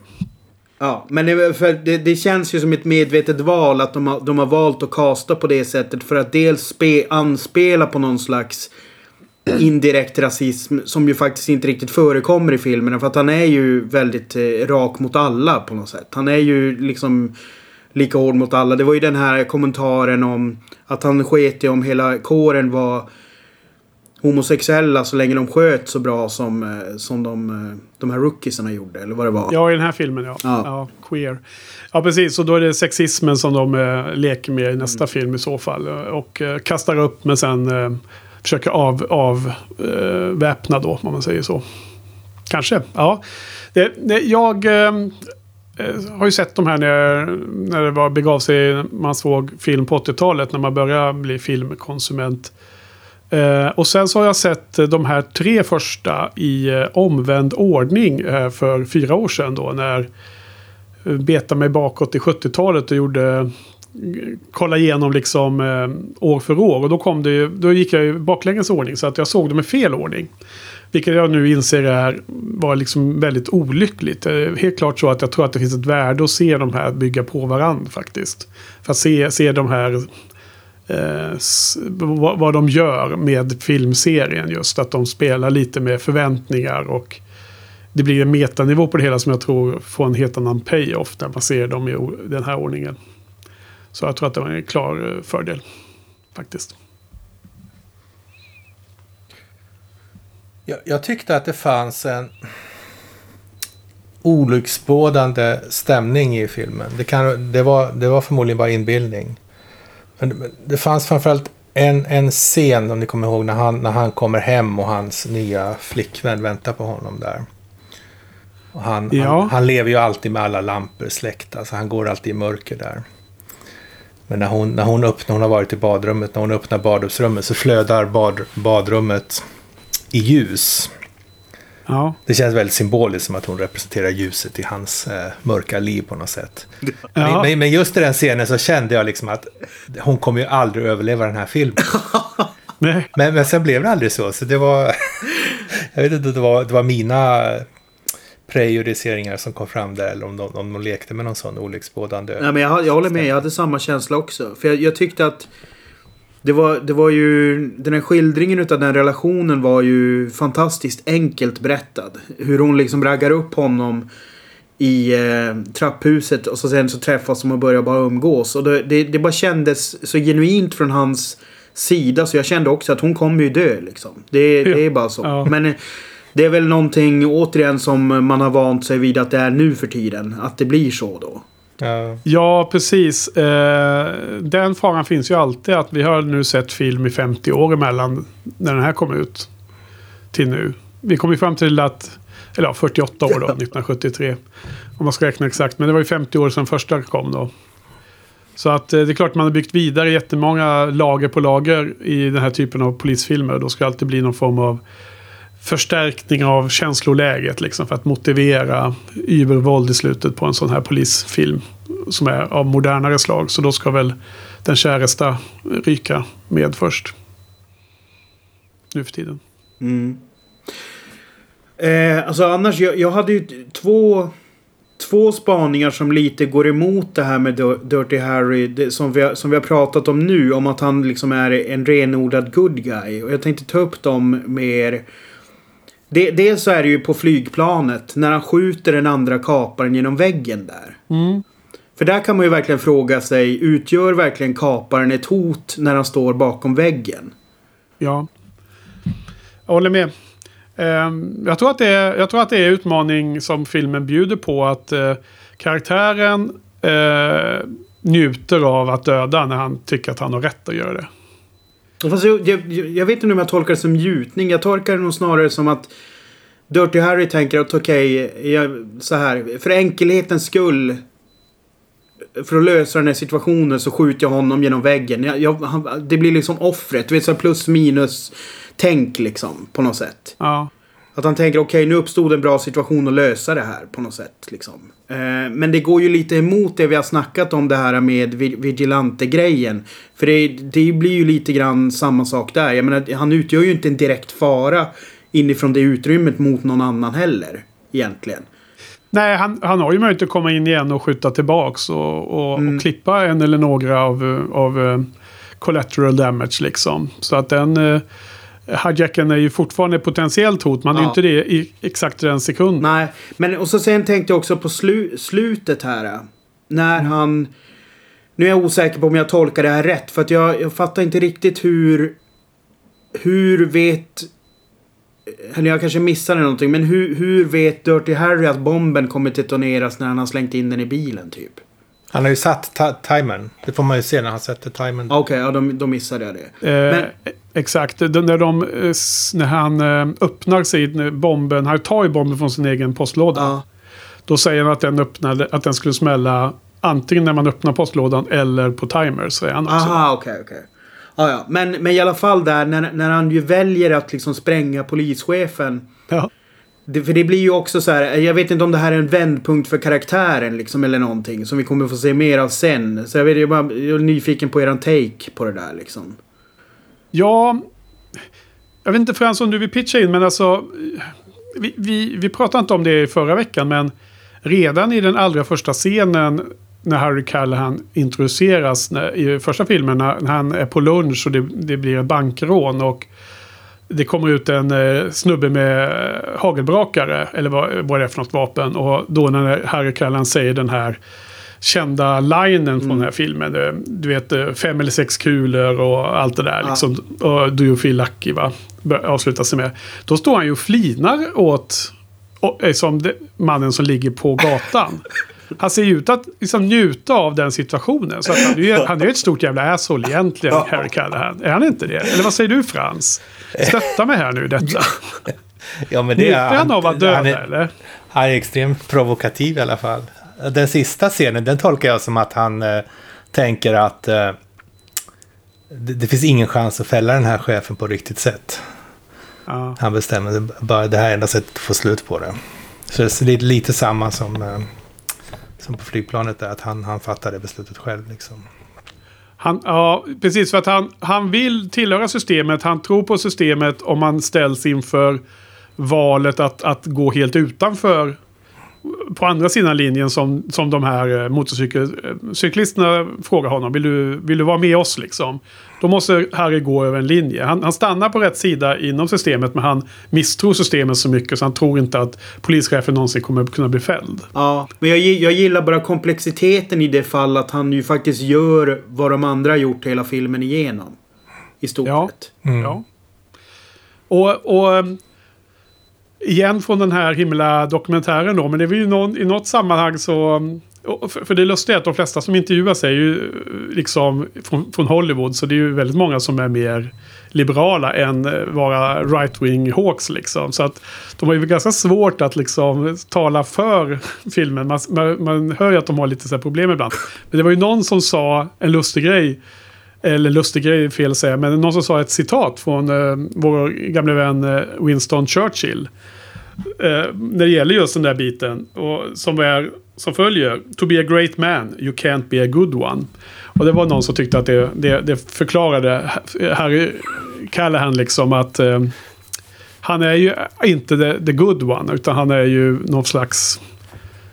Ja, men det, för det, det, känns ju som ett medvetet val att de har, de har valt att kasta på det sättet för att dels spe, anspela på någon slags indirekt rasism som ju faktiskt inte riktigt förekommer i filmerna. För att han är ju väldigt eh, rak mot alla på något sätt. Han är ju liksom lika hård mot alla. Det var ju den här kommentaren om att han sket i om hela kåren var homosexuella så länge de sköt så bra som, eh, som de, eh, de här rookiesarna gjorde. Eller vad det var. Ja, i den här filmen ja. ja. ja queer. Ja, precis. Och då är det sexismen som de eh, leker med i nästa mm. film i så fall. Och eh, kastar upp men sen eh, försöker av, av eh, väpna då, om man säger så. Kanske, ja. Det, det, jag har ju sett de här när, när det var, begav sig, man såg film på 80-talet, när man började bli filmkonsument. Eh, och sen så har jag sett eh, de här tre första i eh, omvänd ordning eh, för fyra år sedan då. När eh, jag mig bakåt i 70-talet och gjorde eh, kolla igenom liksom eh, år för år. Och då, kom det ju, då gick jag i baklänges ordning så att jag såg dem i fel ordning. Vilket jag nu inser är, var liksom väldigt olyckligt. Helt klart så att jag tror att det finns ett värde att se de här bygga på varandra faktiskt. För att se, se de här eh, vad, vad de gör med filmserien just. Att de spelar lite med förväntningar och det blir en metanivå på det hela som jag tror får en helt annan payoff när man ser dem i den här ordningen. Så jag tror att det var en klar eh, fördel faktiskt. Jag, jag tyckte att det fanns en olycksbådande stämning i filmen. Det, kan, det, var, det var förmodligen bara inbildning. Men det, fanns framförallt en, en scen, om ni kommer ihåg, när han, när han kommer hem och hans nya flickvän väntar på honom där. Och han, Ja. han, han lever ju alltid med alla lampor släckta, så han går alltid i mörker där. Men när hon, när hon öppnar, hon har varit i badrummet, när hon öppnar badrumsrummet så flödar bad, badrummet i ljus. Ja, Det känns väldigt symboliskt som att hon representerar ljuset i hans eh, mörka liv på något sätt. Ja. Men, men, men just i den scenen så kände jag liksom att hon kommer ju aldrig överleva den här filmen. nej. Men, men sen blev det aldrig så. Så det var... jag vet inte, det var, det var mina prejudiceringar som kom fram där. Eller om de, om de lekte med någon sån olycksbådande... Nej, men jag, jag håller med, jag hade samma känsla också. För jag, jag tyckte att det var, det var ju... Den här skildringen utav den relationen var ju fantastiskt enkelt berättad. Hur hon liksom raggar upp honom i eh, trapphuset och så sen så träffas de och börjar bara umgås. Och det, det, det bara kändes så genuint från hans sida så jag kände också att hon kommer ju dö liksom. Det, det är bara så. Ja. Men eh, det är väl någonting återigen som man har vant sig vid att det är nu för tiden. Att det blir så då. Ja, Ja, precis. Eh, den faran finns ju alltid att vi har nu sett film i 50 år emellan när den här kom ut till nu. Vi kom ju fram till att, eller ja, 48 år då, 1973. Om man ska räkna exakt, men det var ju 50 år sedan första kom då. Så att eh, det är klart man har byggt vidare jättemånga lager på lager i den här typen av polisfilmer. Då ska det alltid bli någon form av förstärkning av känsloläget liksom för att motivera übervåld i slutet på en sån här polisfilm som är av modernare slag. Så då ska väl den käresta ryka med först. Nu för tiden. Mm. Eh, alltså annars, jag, jag hade ju två, två spaningar som lite går emot det här med Dirty Harry. Det, som, vi har, som vi har pratat om nu. Om att han liksom är en renodlad good guy. Och jag tänkte ta upp dem med er. Det, dels så är det ju på flygplanet. När han skjuter den andra kaparen genom väggen där. För där kan man ju verkligen fråga sig. Utgör verkligen kaparen ett hot när han står bakom väggen? Ja. Jag håller med. Ehm, jag, tror att det är, jag tror att det är utmaning som filmen bjuder på. Att eh, karaktären eh, njuter av att döda när han tycker att han har rätt att göra det. Fast jag, jag, jag vet inte om jag tolkar det som njutning. Jag tolkar det nog snarare som att Dirty Harry tänker att okej, jag- så här. För enkelhetens skull. För att lösa den här situationen så skjuter jag honom genom väggen. Jag, jag, han, det blir liksom offret. Du vet så här plus minus tänk liksom på något sätt. Ja. Att han tänker okej nu uppstod en bra situation att lösa det här på något sätt. Liksom. Eh, men det går ju lite emot det vi har snackat om det här med vi- vigilante-grejen. För det, det blir ju lite grann samma sak där. Jag menar, han utgör ju inte en direkt fara inifrån det utrymmet mot någon annan heller. Egentligen. Nej, han, han har ju möjlighet att komma in igen och skjuta tillbaks och, och, och klippa en eller några av, eh, av eh, collateral damage liksom. Så att den uh, hijacken är ju fortfarande potentiellt hot. Man är ju Ja. inte det i exakt den sekunden. Nej, men och så sen tänkte jag också på slu, slutet här. När han... Nu är jag osäker på om jag tolkar det här rätt. För att jag, jag fattar inte riktigt hur... Hur vet... Eller jag kanske missade någonting. Men hur, hur vet Dirty Harry att bomben kommer detoneras när han har slängt in den i bilen typ? Han har ju satt timern. Det får man ju se när han sätter timern. Okej, ja då, då missade jag det. Eh, Men- Exakt, De- när, de, eh, när han eh, öppnar sin bomben, han tar ju bomben från sin egen postlåda. Ja. Då säger han att den, öppnade, att den skulle smälla antingen när man öppnar postlådan eller på timer. Säger han också. Aha, okej, okej. Ja, ja. Men, men i alla fall där när, när han ju väljer att liksom spränga polischefen. Ja. Det, för det blir ju också så här, jag vet inte om det här är en vändpunkt för karaktären liksom eller någonting som vi kommer få se mer av sen. Så jag, vet, jag, är bara, jag är nyfiken på eran take på det där liksom. Ja, jag vet inte Frans om du vill pitcha in, men alltså... Vi, vi, vi pratade inte om det i förra veckan, men redan i den allra första scenen när Harry Callahan introduceras när, i första filmen, när, när han är på lunch och det, det blir ett bankrån och det kommer ut en eh, snubbe med eh, hagelbrakare, eller vad, vad det är för något vapen. Och då när Harry Callahan säger den här kända linen från den här filmen. eh, Du vet, eh, fem eller sex kulor och allt det där. Ja. Liksom, och you feel lucky, va? Avslutas det med. Då står han ju och flinar åt och, som det, mannen som ligger på gatan. Han ser ju ut att liksom, njuta av den situationen. Så att han, är ju, han är ju ett stort jävla asshole egentligen, Harry Callahan. Är han inte det? Eller vad säger du Frans? Stötta mig här nu detta. Ja, men det Njuter är... han av att döda han är, eller? han är extremt provokativ i alla fall. Den sista scenen, den tolkar jag som att han eh, tänker att eh, det, det finns ingen chans att fälla den här chefen på riktigt sätt. Ja. Han bestämmer bara det här är enda sättet att få slut på det. Så det är lite, lite samma som, eh, som på flygplanet där, att han, han fattar det beslutet själv. Liksom. Han, ja, precis. För att han, han vill tillhöra systemet. Han tror på systemet om man ställs inför valet att, att gå helt utanför på andra sidan linjen som, som de här eh, motorcyklisterna frågar honom. Vill du, vill du vara med oss liksom? Då måste Harry gå över en linje. Han, han stannar på rätt sida inom systemet men han misstror systemet så mycket så han tror inte att polischefen någonsin kommer kunna bli fälld. Ja, men jag, jag gillar bara komplexiteten i det fall att han ju faktiskt gör vad de andra har gjort hela filmen igenom. I stort Ja. sett. Ja. Och, och igen från den här himla dokumentären då. Men det är ju någon, i något sammanhang så... För det lustiga är att de flesta som intervjuas är ju eh, liksom från, från Hollywood. Så det är ju väldigt många som är mer liberala än eh, vara right-wing hawks liksom. Så att de har ju ganska svårt att liksom tala för filmen. Man, man, man hör ju att de har lite så här problem ibland. Men det var ju någon som sa en lustig grej. Eller lustig grej är fel att säga, men någon som sa ett citat från eh, vår gamle vän eh, Winston Churchill. Eh, när det gäller just den där biten. Och som, är, som följer. To be a great man, you can't be a good one. Och det var någon som tyckte att det, det, det förklarade Harry Callahan liksom att eh, han är ju inte the, the good one, utan han är ju någon slags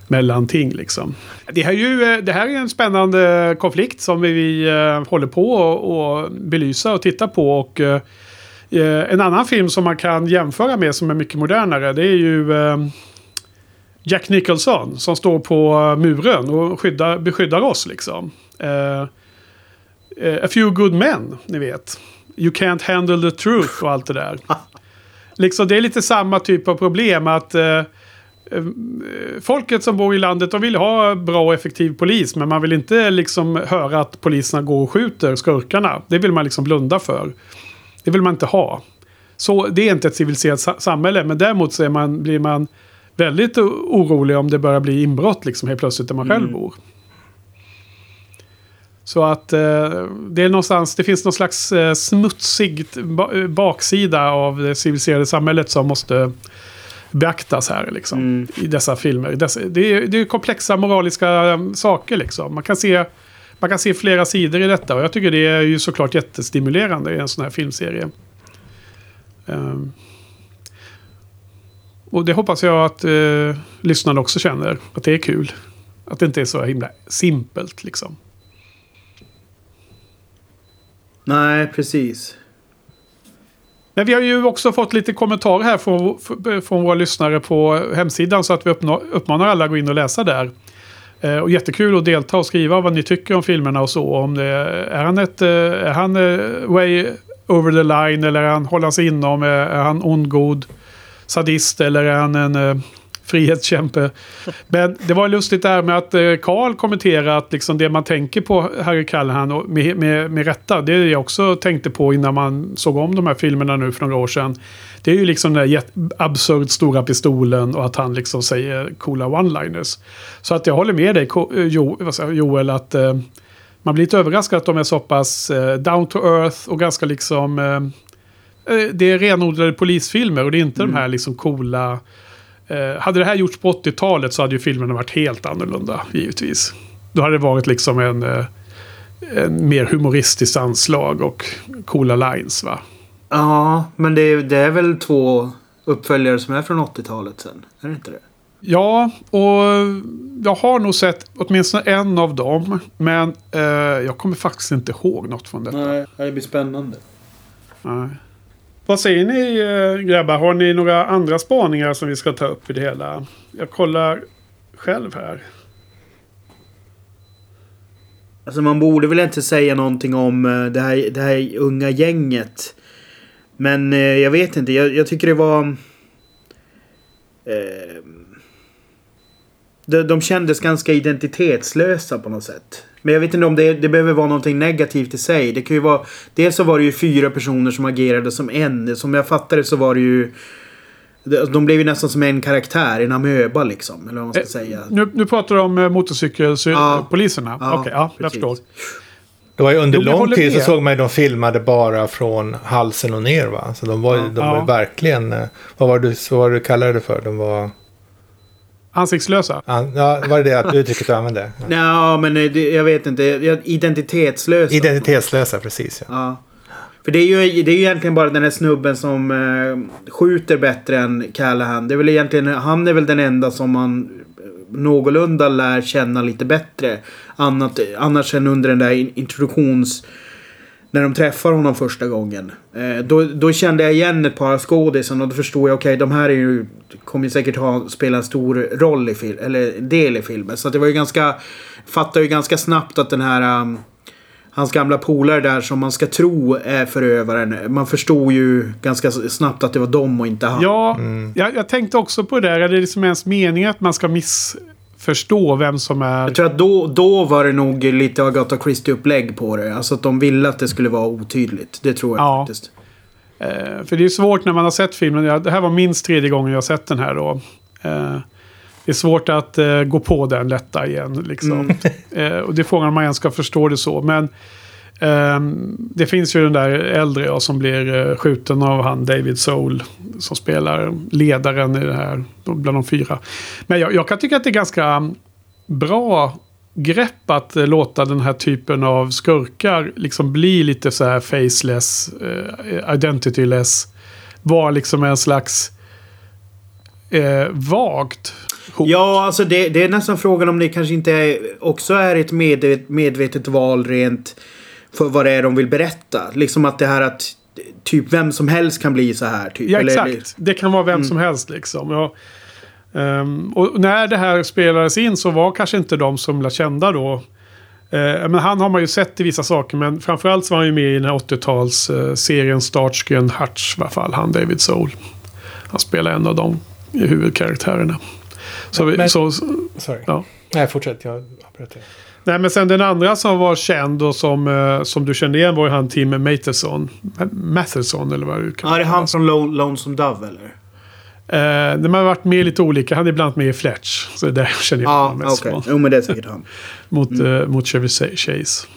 mellanting liksom. Det här, är ju, eh, det här är en spännande konflikt som vi eh, håller på att belysa och titta på. Och, eh, en annan film som man kan jämföra med som är mycket modernare det är ju Jack Nicholson som står på muren och skyddar, beskyddar oss liksom. A few good men, ni vet. You can't handle the truth och allt det där. liksom, det är lite samma typ av problem att folket som bor i landet de vill ha bra och effektiv polis. Men man vill inte liksom höra att poliserna går och skjuter skurkarna. Det vill man liksom blunda för. Det vill man inte ha. Så det är inte ett civiliserat sa- samhälle. Men däremot så man, blir man väldigt orolig om det börjar bli inbrott liksom helt plötsligt där man själv bor. Så att eh, det är någonstans, det finns någon slags eh, smutsig ba- eh, baksida av det civiliserade samhället som måste beaktas här liksom. I dessa filmer. Dessa, det, är, det är komplexa moraliska eh, saker liksom. Man kan, se, man kan se flera sidor i detta och jag tycker det är ju såklart jättestimulerande i en sån här filmserie. Ehm. och det hoppas jag att eh, lyssnarna också känner. Att det är kul. Att det inte är så himla simpelt liksom. Nej, precis. Men vi har ju också fått lite kommentarer här från, från våra lyssnare på hemsidan så att vi uppmanar alla att gå in och läsa där. Eh, och jättekul att delta och skriva vad ni tycker om filmerna och så. Om det, är han, ett, eh, är han eh, way over the line eller är han, håller han sig inom? Är, han ond, god sadist eller är han en frihetskämpe? Men det var lustigt där med att eh, Carl kommenterade att liksom det man tänker på Harry Callahan med, med, med rätta. Det jag också tänkte på innan man såg om de här filmerna nu för några år sedan. Det är ju liksom den där absurd stora pistolen och att han liksom säger coola one-liners. Så att jag håller med dig eh, Joel att eh, man blir lite överraskad att de är så pass eh, down to earth och ganska liksom... Eh, eh, det är renodlade polisfilmer och det är inte de här liksom coola Eh, hade det här gjorts på 80-talet så hade ju filmerna varit helt annorlunda, givetvis. Då hade det varit liksom en, eh, en mer humoristiskt anslag och coola lines, va? Ja, men det är, det är väl två uppföljare som är från 80-talet sen? Är det inte det? Ja, och jag har nog sett åtminstone en av dem. Men eh, jag kommer faktiskt inte ihåg något från detta. Nej, det blir spännande. Nej. Vad säger ni eh, grabbar? Har ni några andra spaningar som vi ska ta upp i det hela? Jag kollar själv här. Alltså man borde väl inte säga någonting om eh, det här, det här unga gänget. Men eh, jag vet inte, jag, jag tycker det var... Eh, de, de kändes ganska identitetslösa på något sätt. Men jag vet inte om det, det behöver vara någonting negativt i sig. Det kan ju vara... Dels så var det ju fyra personer som agerade som en. Som jag fattade så var det ju... de- De blev ju nästan som en karaktär, en amöba liksom. Eller vad man ska Eh, säga. Nu, nu pratar du om eh, Ja. motorcykelpoliserna. Ja, Okej, ja, jag precis. förstår. Det var ju under Jo, lång tid så såg man ju de filmade bara från halsen och ner va. Så de var, ju- de var Ja. ju verkligen, eh, vad var det du kallade det för? De var, Ansiktslösa. an- ja, var det det uttrycket du använde? Ja, men eh, det, jag vet inte. Identitetslösa. Identitetslösa, precis ja. Ja. För det är, ju, det är ju egentligen bara den här snubben som eh, skjuter bättre än Callahan. Det är väl egentligen, han är väl den enda som man eh, någorlunda lär känna lite bättre. Annat, annars än under den där in- introduktions... När de träffar honom första gången. Eh, då, då kände jag igen ett par skådisar och då förstod jag okej de här är ju, kommer ju säkert ha, spela en stor roll i filmen, eller del i filmen. Så att det var ju ganska, fattade ju ganska snabbt att den här um, Hans gamla polare där som man ska tro är förövaren. Man förstod ju ganska snabbt att det var dem och inte han. Ja, jag, jag tänkte också på det där. Är det liksom ens meningen att man ska miss missförstå vem som är... Jag tror att då, då var det nog lite Agatha Christie-upplägg på det. Alltså att de ville att det skulle vara otydligt. Det tror jag Ja. faktiskt. Eh, för det är svårt när man har sett filmen. Jag- Det här var minst tredje gången jag har sett den här då. Eh, det är svårt att eh, gå på den lätta igen. Liksom. eh, och det är frågan om man ens ska förstå det så. Men Ehm, det finns ju den där äldre jag som blir eh, skjuten av han David Soul. Som spelar ledaren i det här. Bland de fyra. Men jag, jag kan tycka att det är ganska bra grepp att eh, låta den här typen av skurkar liksom bli lite så här faceless, eh, identityless. Vara liksom en slags eh, vagt hot. Ja, alltså det, det är nästan frågan om det kanske inte är, också är ett medvetet, medvetet val rent för vad det är de vill berätta. Liksom att det här att typ vem som helst kan bli så här. Typ. Ja, exakt. eller- Det kan vara vem som helst liksom. Ja. Ehm, och när det här spelades in så var kanske inte de som blev kända då. Eh, men han har man ju sett i vissa saker. Men framförallt så var han ju med i den här 80-talsserien Starsky and Hutch. I alla fall, han David Soul. Han spelar en av de huvudkaraktärerna. Så, vi, Men- så, Sorry. ja. Nej, fortsätt. Jag avbröt dig. Nej, men sen den andra som var känd och som, eh, som du kände igen var ju han Tim Matheson. Matheson eller vad du kan Ja, det är han från Lone, Lonesome Dove eller? Eh, de har varit med lite olika. Han är ibland med i Fletch. Så det är där jag känner jag Ja, honom mest okej. från. Jo, men det är säkert han. Mot, eh, mot Chevy Chase.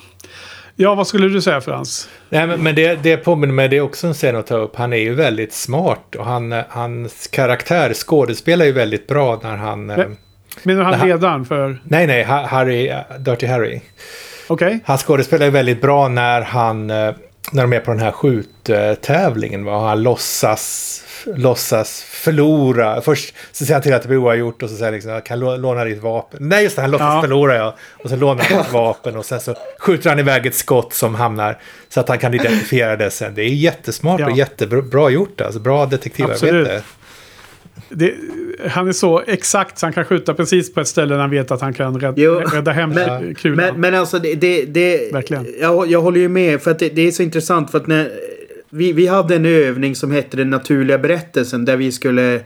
Ja, vad skulle du säga Frans? Nej, men, men det, det påminner mig, det är också en scen att ta upp. Han är ju väldigt smart och han, eh, hans karaktär skådespelar ju väldigt bra när han... eh, Men- Menar han Det här- ledaren för... Nej, nej, Ha- Harry, eh, Dirty Harry. Okej. Han skådespelar ju väldigt bra när han, eh, när de är på den här skjuttävlingen. Va? Han låtsas, låtsas förlora. Först så säger han till att det blir oavgjort och så säger han liksom, jag kan lå- låna ditt vapen. Nej, just det, han låtsas Ja. förlora ja. Och så lånar han ett vapen och sen så skjuter han iväg ett skott som hamnar så att han kan identifiera det sen. Det är jättesmart Ja. och jättebra bra gjort alltså. Bra detektivarbete. Absolut. Det, han är så exakt så han kan skjuta precis på ett ställe när han vet att han kan rädda, Jo, rädda hem men- kulan. Men, men alltså det... det, det Verkligen. Jag, jag håller ju med för att det, det är så intressant för att när... Vi, vi hade en övning som hette den naturliga berättelsen där vi skulle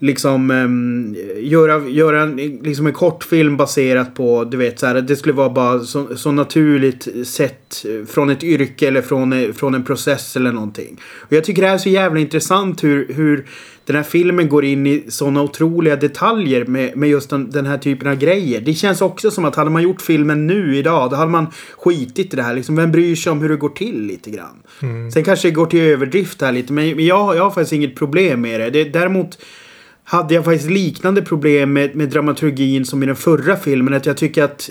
liksom um, göra, göra en, liksom en kortfilm baserat på, du vet så här, det skulle vara bara så, så naturligt sett från ett yrke eller från, från en process eller någonting. Och jag tycker det här är så jävla intressant hur, hur den här filmen går in i sådana otroliga detaljer med, med just den, den här typen av grejer. Det känns också som att hade man gjort filmen nu idag, då hade man skitit i det här. Liksom, vem bryr sig om hur det går till lite grann? Sen kanske det går till överdrift här lite, men jag, jag har faktiskt inget problem med det. det däremot hade jag faktiskt liknande problem med, med dramaturgin som i den förra filmen. Att jag tycker att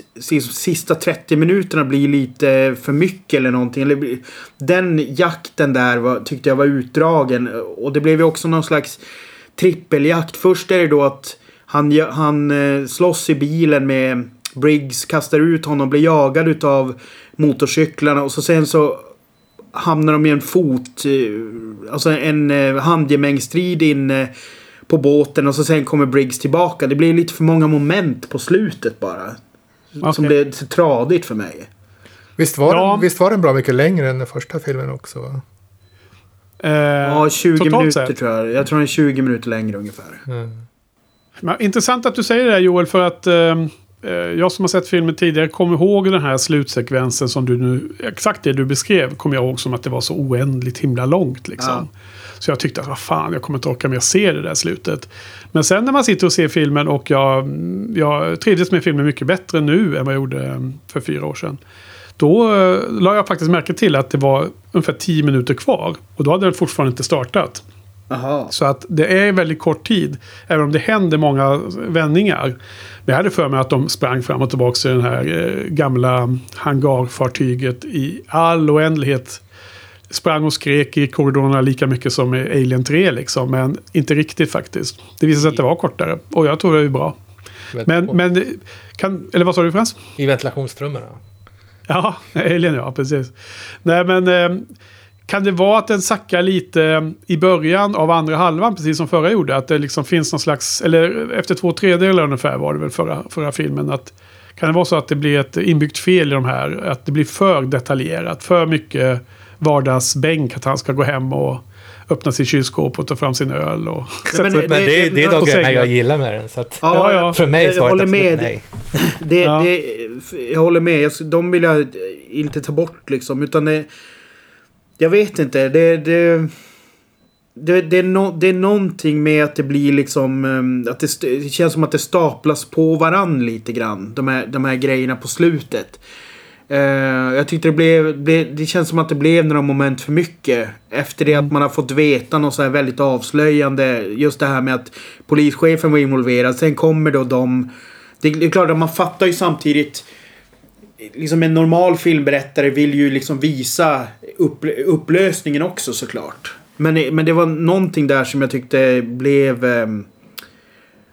sista 30 minuterna blir lite för mycket eller någonting. Den jakten där var, tyckte jag var utdragen. Och det blev ju också någon slags trippeljakt. Först är det då att han, han eh, slåss i bilen med Briggs, kastar ut honom, blir jagad utav motorcyklarna och så sen så hamnar de i en fot, eh, alltså en eh, handgemängsstrid inne på båten och så sen kommer Briggs tillbaka. Det blir lite för många moment på slutet bara. Som Okej. blev så tradigt för mig. Visst var, Ja. den, visst var den bra mycket längre än den första filmen också? Va? Eh, Ja, 20 totalt minuter sett. tror jag. Jag tror den är 20 minuter längre ungefär. Men, intressant att du säger det här Joel, för att eh, eh, jag som har sett filmen tidigare kommer ihåg den här slutsekvensen som du nu, exakt det du beskrev, kommer jag ihåg som att det var så oändligt himla långt liksom. Så jag tyckte att vad fan, jag kommer inte orka mer se det där slutet. Men sen när man sitter och ser filmen och jag, jag trivdes med filmen mycket bättre nu än vad jag gjorde eh, för fyra år sedan. Då eh, la jag faktiskt märke till att det var ungefär tio minuter kvar. Och då hade den fortfarande inte startat. Jaha. Så att det är väldigt kort tid. Även om det händer många vändningar. Men jag hade för mig att de sprang fram och tillbaka i den här eh, gamla hangarfartyget i all oändlighet. Sprang och skrek i korridorerna lika mycket som i Alien 3 liksom. Men inte riktigt faktiskt. Det visade sig att det var kortare. Och jag tror det är bra. Men, men kan, eller vad sa du Frans? I ventilationstrummorna? Ja, Alien ja, precis. Nej men eh, kan det vara att den sackar lite i början av andra halvan, precis som förra gjorde? Att det liksom finns någon slags, eller efter två tredjedelar ungefär var det väl förra, förra filmen. Att, kan det vara så att det blir ett inbyggt fel i de här? Att det blir för detaljerat, för mycket vardagsbänk. Att han ska gå hem och öppna sitt kylskåp och ta fram sin öl. Och Nej, men Men det, det, det är de grejerna jag gillar med den. Så att, Ja, ja. För mig är svaret håller med. nej. Det, Ja. det, jag håller med. De vill jag inte ta bort liksom. Utan det... Jag vet inte. Det, det, det, det, är, no, det är någonting med att det blir liksom... ehm, Att det, det känns som att det staplas på varann lite grann. De här, de här grejerna på slutet. Eh, jag tyckte det blev, blev... Det känns som att det blev några moment för mycket. Efter det att man har fått veta något så här väldigt avslöjande. Just det här med att polischefen var involverad. Sen kommer då de... Det är det är klart att man fattar ju samtidigt liksom en normal filmberättare vill ju liksom visa upp, upplösningen också såklart. Men, men det var någonting där som jag tyckte blev... ehm,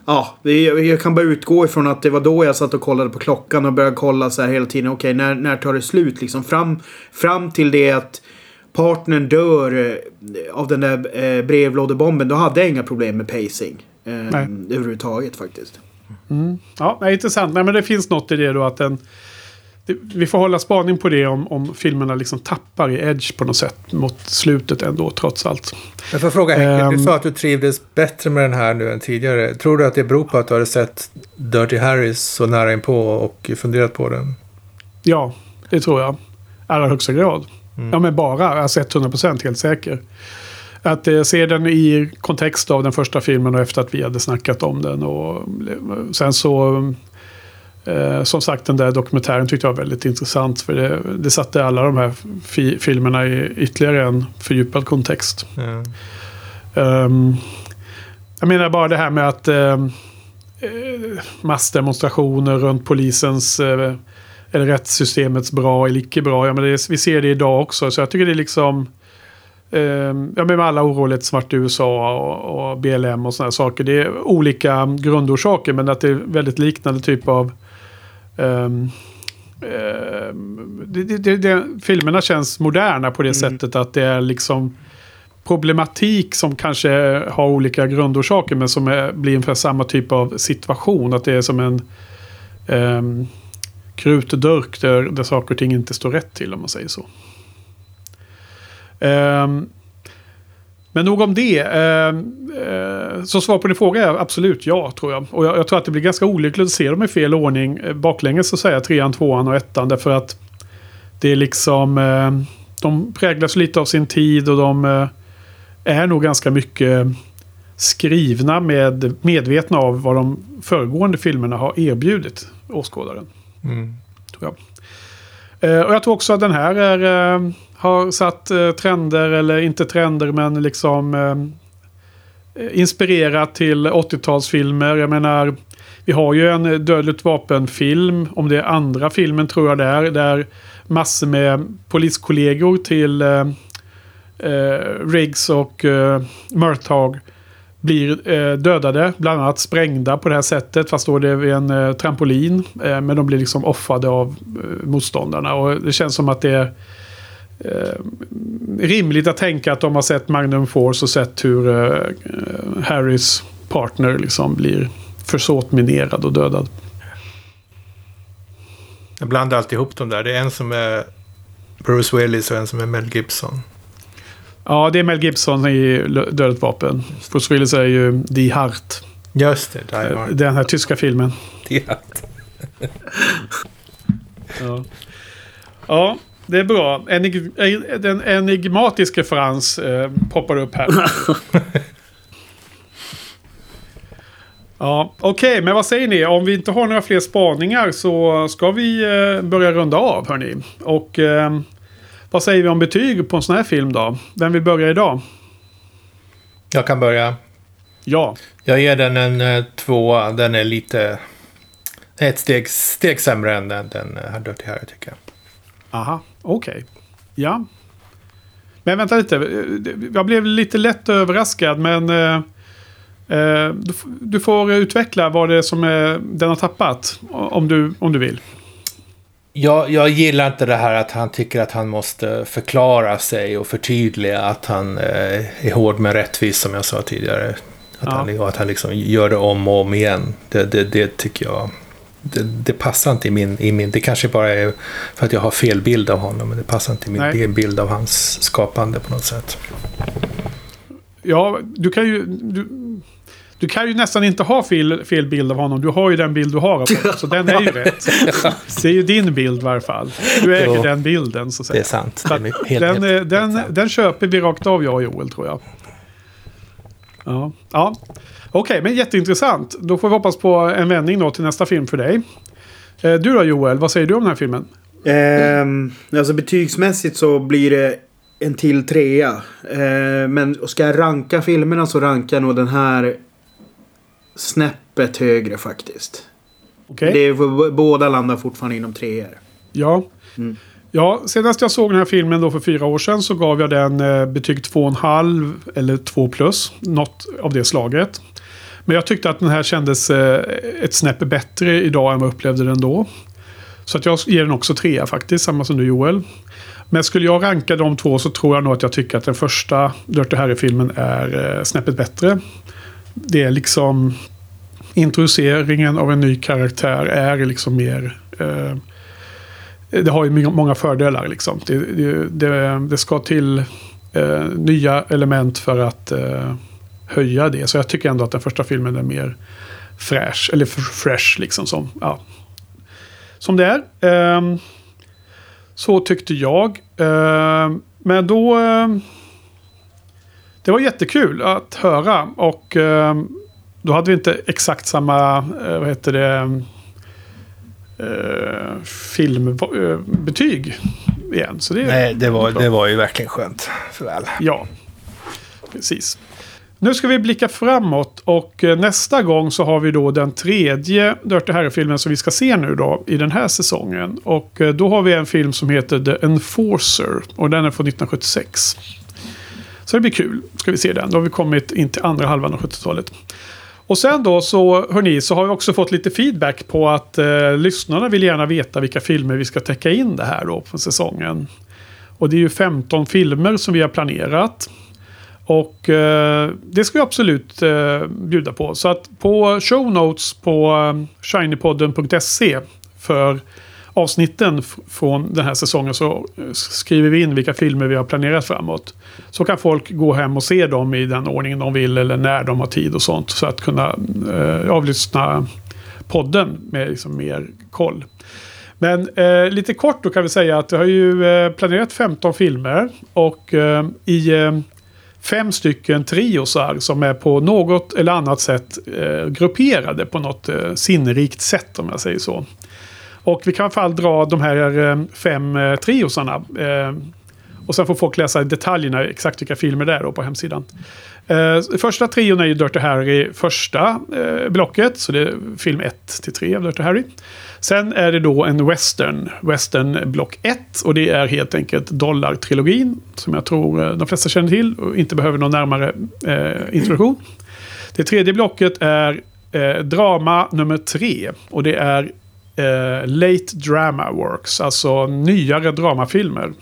ja, jag, kan bara utgå ifrån att det var då jag satt och kollade på klockan och började kolla så här hela tiden. Okej, när, när tar det slut liksom? Fram, fram till det att partnern dör eh, av den där eh, brevlådebomben. Då hade jag inga problem med pacing. Eh, Nej. överhuvudtaget faktiskt. Ja, nej, intressant. Nej, men det finns något i det då att den... Vi får hålla spaning på det om, om filmerna liksom tappar i edge på något sätt mot slutet ändå trots allt. Men får jag fråga Henke, du Ehm. sa att du trivdes bättre med den här nu än tidigare. Tror du att det beror på att du hade sett Dirty Harrys så nära inpå och funderat på den? Ja, det tror jag. Allra högsta grad. Ja, men bara. Alltså 100% helt säker. Att eh, se den i kontext av den första filmen och efter att vi hade snackat om den. Och eh, sen så... Eh, som sagt, den där dokumentären tyckte jag var väldigt intressant. För det, det satte alla de här fi- filmerna i ytterligare en fördjupad kontext. Ja. Ehm, jag menar bara det här med att um, massdemonstrationer runt polisens eh, eller rättssystemets bra eller icke bra. Ja, men är- vi ser det idag också. Så jag tycker det är liksom... Um, ja, med alla oroligheter i USA och, och BLM och sådana saker. Det är olika grundorsaker men att det är väldigt liknande typ av... ehm, ehm, det, det, det, filmerna känns moderna på det sättet att det är liksom problematik som kanske har olika grundorsaker men som är, blir ungefär samma typ av situation. Att det är som en um, krutdurk där, där saker och ting inte står rätt till om man säger så. Ehm, men nog om det. Ehm, eh, så svar på din fråga är absolut ja, tror jag. Och jag, tror att det blir ganska olyckligt att se dem i fel ordning. Eh, Baklänges så säger jag trean, tvåan och ettan. Därför att det är liksom... Eh, de präglas lite av sin tid och de eh, är nog ganska mycket skrivna med medvetna av vad de föregående filmerna har erbjudit åskådaren. Mm. Tror jag. Eh, och jag tror också att den här är, eh, har satt eh, trender, eller inte trender, men liksom... Eh, inspirerat till 80-talsfilmer. Jag menar, vi har ju en Dödligt vapen-film. Om det är andra filmen tror jag det är. Där massor med poliskollegor till eh, eh, Riggs och eh, Murtaugh blir eh, dödade. Bland annat sprängda på det här sättet. Fast då är det vid en eh, trampolin. Eh, men de blir liksom offade av eh, motståndarna. Och det känns som att det är eh, rimligt att tänka att de har sett Magnum Force och sett hur eh, eh, Harrys partner liksom blir försåtminerad och dödad. Jag blandar alltid ihop dem där. Det är en som är Bruce Willis och en som är Mel Gibson. Ja, det är Mel Gibson i Dödligt vapen. Bruce Willis är ju Die Hart. Just det, Die Eh, Hard. Den här tyska filmen. Die Hard. Ja, ja det är bra. Enig eh, den enigmatiska Frans eh, poppar upp här. Ja, okej, men vad säger ni? Om vi inte har några fler spaningar så ska vi eh, börja runda av, hörni. Och eh, vad säger vi om betyg på en sån här film då? Vem vill börja idag? Jag kan börja. Ja, Jag ger den en eh, tvåa. Den är lite... Ett steg, steg sämre än den, den här Dirty Harry tycker jag. aha, okej. Ja. Men vänta lite, jag blev lite lätt överraskad men... Eh, eh, du, du får utveckla vad det är som är, den har tappat. Om du, om du vill. Jag, jag gillar inte det här att han tycker att han måste förklara sig och förtydliga att han eh, är hård men rättvis som jag sa tidigare. Att, Ja. han, att han liksom gör det om och om igen. Det, det, det tycker jag... Det, det passar inte i min, i min... Det kanske bara är för att jag har fel bild av honom. Men det passar inte i min Nej. bild av hans skapande på något sätt. Ja, du kan ju... Du, du kan ju nästan inte ha fel, fel bild av honom. Du har ju den bild du har av honom. Så den är ju rätt. Det är ju din bild i varje fall. Du äger Jo. den bilden så att Det säga. är sant. Det är helt, den, helt, eh, helt den, sant. den köper vi rakt av jag och Joel tror jag. Ja, ja. Okej, men jätteintressant. Då får vi hoppas på en vändning då till nästa film för dig. Eh, Du då Joel, vad säger du om den här filmen? Ehm, alltså betygsmässigt så blir det en till trea. Ehm, men ska jag ranka filmerna så rankar jag nog den här snäppet högre faktiskt. Okej? Det är, båda landar fortfarande inom treor. Ja. Mm. Ja, senast jag såg den här filmen då för fyra år sedan så gav jag den eh, betyg 2,5 eller 2 plus. Något av det slaget. Men jag tyckte att den här kändes eh, ett snäpp bättre idag än vad jag upplevde den då. Så att jag ger den också trea faktiskt, samma som du Joel. Men skulle jag ranka de två så tror jag nog att jag tycker att den första Dirty Harry-filmen är eh, snäppet bättre. Det är liksom introduceringen av en ny karaktär är liksom mer eh, det har ju många fördelar liksom. Det, det, det, det ska till eh, nya element för att eh, höja det. Så jag tycker ändå att den första filmen är mer fräsch. Eller fresh liksom som, ja, som det är. Ehm, så tyckte jag. Ehm, men då... ehm, det var jättekul att höra. Och då hade vi inte exakt samma, eh, vad heter det, eh, filmbetyg igen. Så det, Nej, det var, det var ju verkligen skönt. För väl. Ja, precis. Nu ska vi blicka framåt och eh, nästa gång så har vi då den tredje Dirty Harry-filmen som vi ska se nu då i den här säsongen. Och eh, då har vi en film som heter The Enforcer och den är från 1976. Så det blir kul. Ska vi se den. Då har vi kommit in till andra halvan av 70-talet. Och sen då så, hörni, så har vi också fått lite feedback på att eh, lyssnarna vill gärna veta vilka filmer vi ska täcka in det här då på säsongen. Och det är ju 15 filmer som vi har planerat. Och eh, det ska vi absolut eh, bjuda på. Så att på show notes på eh, shinypodden.se för avsnitten från den här säsongen så eh, skriver vi in vilka filmer vi har planerat framåt. Så kan folk gå hem och se dem i den ordningen de vill eller när de har tid och sånt. Så att kunna eh, avlyssna podden med liksom mer koll. Men eh, lite kort då kan vi säga att vi har ju eh, planerat 15 filmer. Och eh, i eh, fem stycken triosar som är på något eller annat sätt eh, grupperade på något eh, sinnrikt sätt om jag säger så. Och vi kan i alla fall dra de här eh, fem eh, triosarna. Eh, Och sen får folk läsa detaljerna, exakt vilka filmer det är då på hemsidan. Eh, första trion är ju Dirty Harry första eh, blocket, så det är film 1 till 3 av Dirty Harry. Sen är det då en western, western block 1 och det är helt enkelt dollartrilogin som jag tror eh, de flesta känner till och inte behöver någon närmare eh, introduktion. Det tredje blocket är eh, drama nummer 3 och det är eh, Late Drama Works, alltså nyare dramafilmer.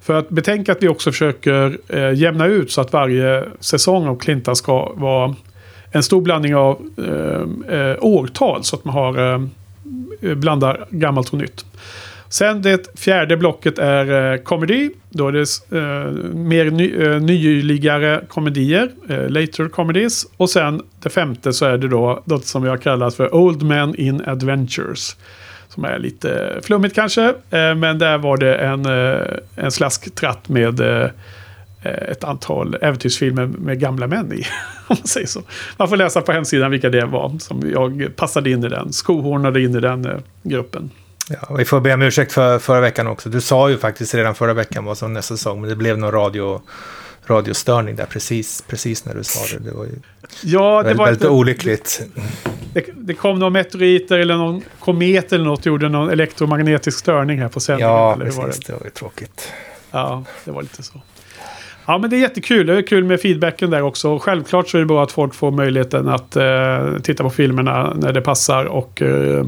För att betänka att vi också försöker eh, jämna ut så att varje säsong av Klinta ska vara en stor blandning av eh, eh, årtal så att man har eh, blandar gammalt och nytt. Sen det fjärde blocket är eh, komedi. Då är det eh, mer ny, eh, nyligare komedier, eh, later comedies. Och sen det femte så är det då något som jag kallar för Old Men in Adventures. Som är lite flummigt kanske, eh, men där var det en, eh, en slasktratt med eh, ett antal äventyrsfilmer med gamla män i. Om man säger så. Man får läsa på hemsidan vilka det var som jag passade in i den. Skohornade in i den eh, gruppen. Ja, vi får be om ursäkt för förra veckan också. Du sa ju faktiskt redan förra veckan vad som nästa säsong, men det blev någon radio, radiostörning där precis, precis när du sa det. Det var ju Ja, det väldigt, var väldigt olyckligt. det, det kom några meteoriter eller någon komet eller något gjorde någon elektromagnetisk störning här på sändningen. Ja, eller hur var det? precis. Det var ju tråkigt. Ja, det var lite så. Ja, men det är jättekul. Det är kul med feedbacken där också. Och Självklart så är det bra att folk får möjligheten att eh, titta på filmerna när det passar. Och eh,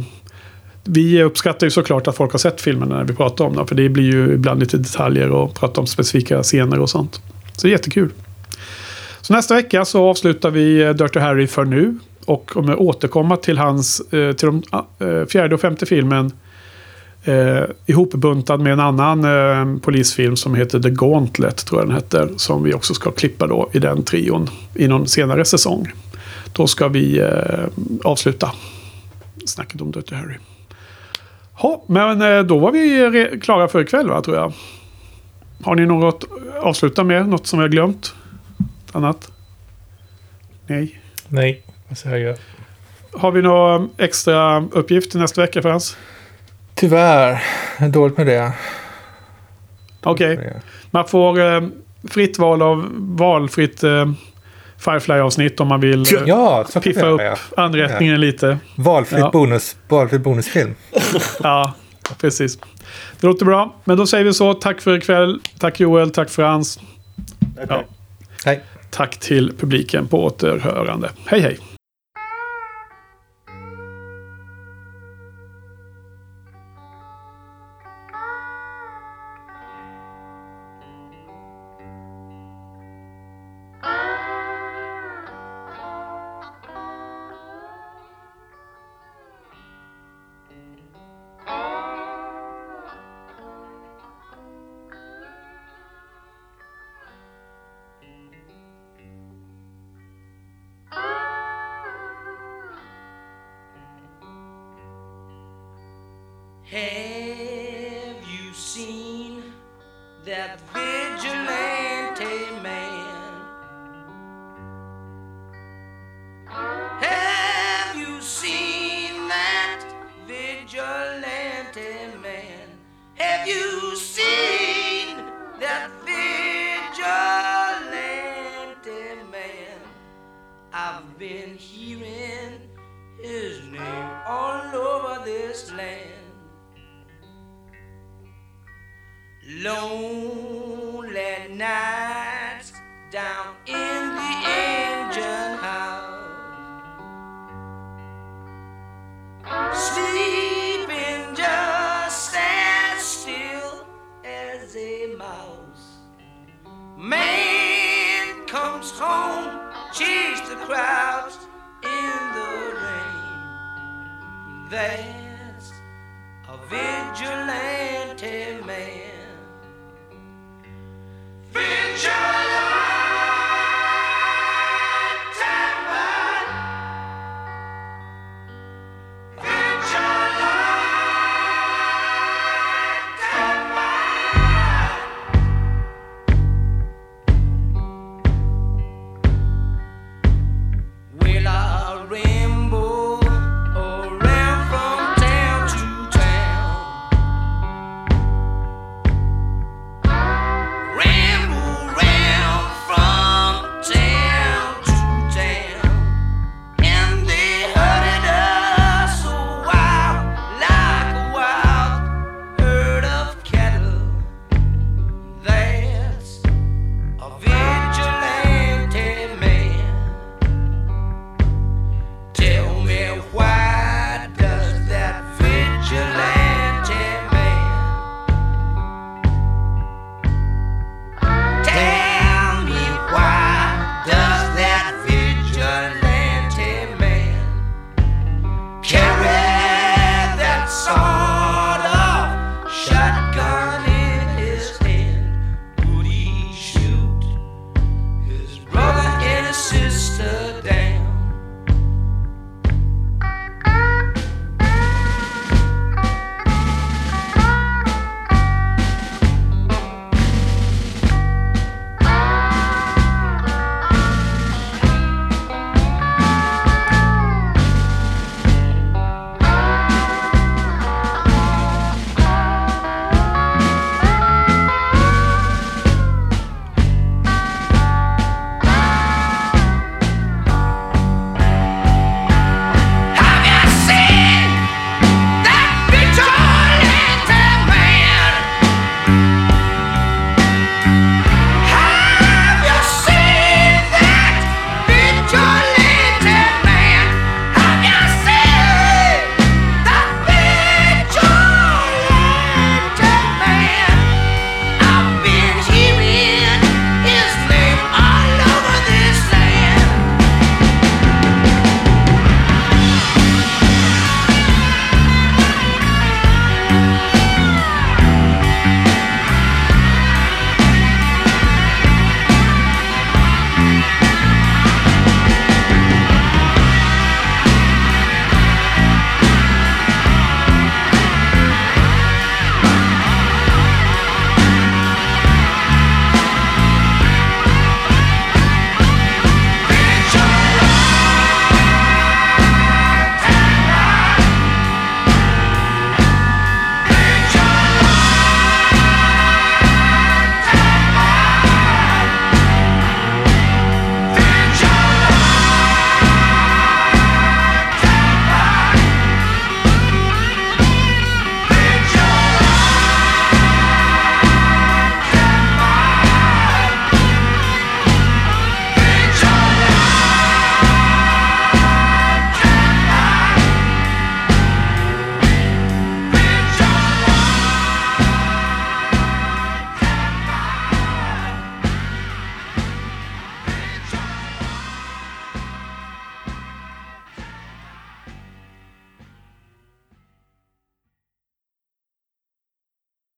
vi uppskattar ju såklart att folk har sett filmerna när vi pratar om dem. För det blir ju ibland lite detaljer och prata om specifika scener och sånt. Så det är jättekul. Så nästa vecka så avslutar vi eh, Dirty Harry för nu. Och kommer återkomma till hans, eh, till de eh, fjärde och femte filmen eh, ihopbuntad med en annan eh, polisfilm som heter The Gauntlet, tror jag den heter. Som vi också ska klippa då i den trion i någon senare säsong. Då ska vi eh, avsluta snacket om Dirty Harry. Ja, men eh, då var vi re- klara för ikväll, va, tror jag. Har ni något att avsluta med? Något som vi har glömt? Annat? Nej. Nej, vad säger jag? Har vi några extra uppgifter nästa vecka Frans? Tyvärr, är dåligt med det. Okej. Man får eh, fritt val av valfritt eh, Firefly-avsnitt om man vill eh, Ja, piffa upp göra, anrättningen lite. Valfritt, Ja. bonus, valfritt bonusfilm. Ja, precis. Det låter bra. Men då säger vi så. Tack för ikväll. Tack Joel, tack Frans. Ja, Hej. tack till publiken på återhörande. Hej hej! Nights down in the engine house. Sleeping just as still as a mouse. Man comes home, chase the crowds in the rain. That's a vigilante man. Danger!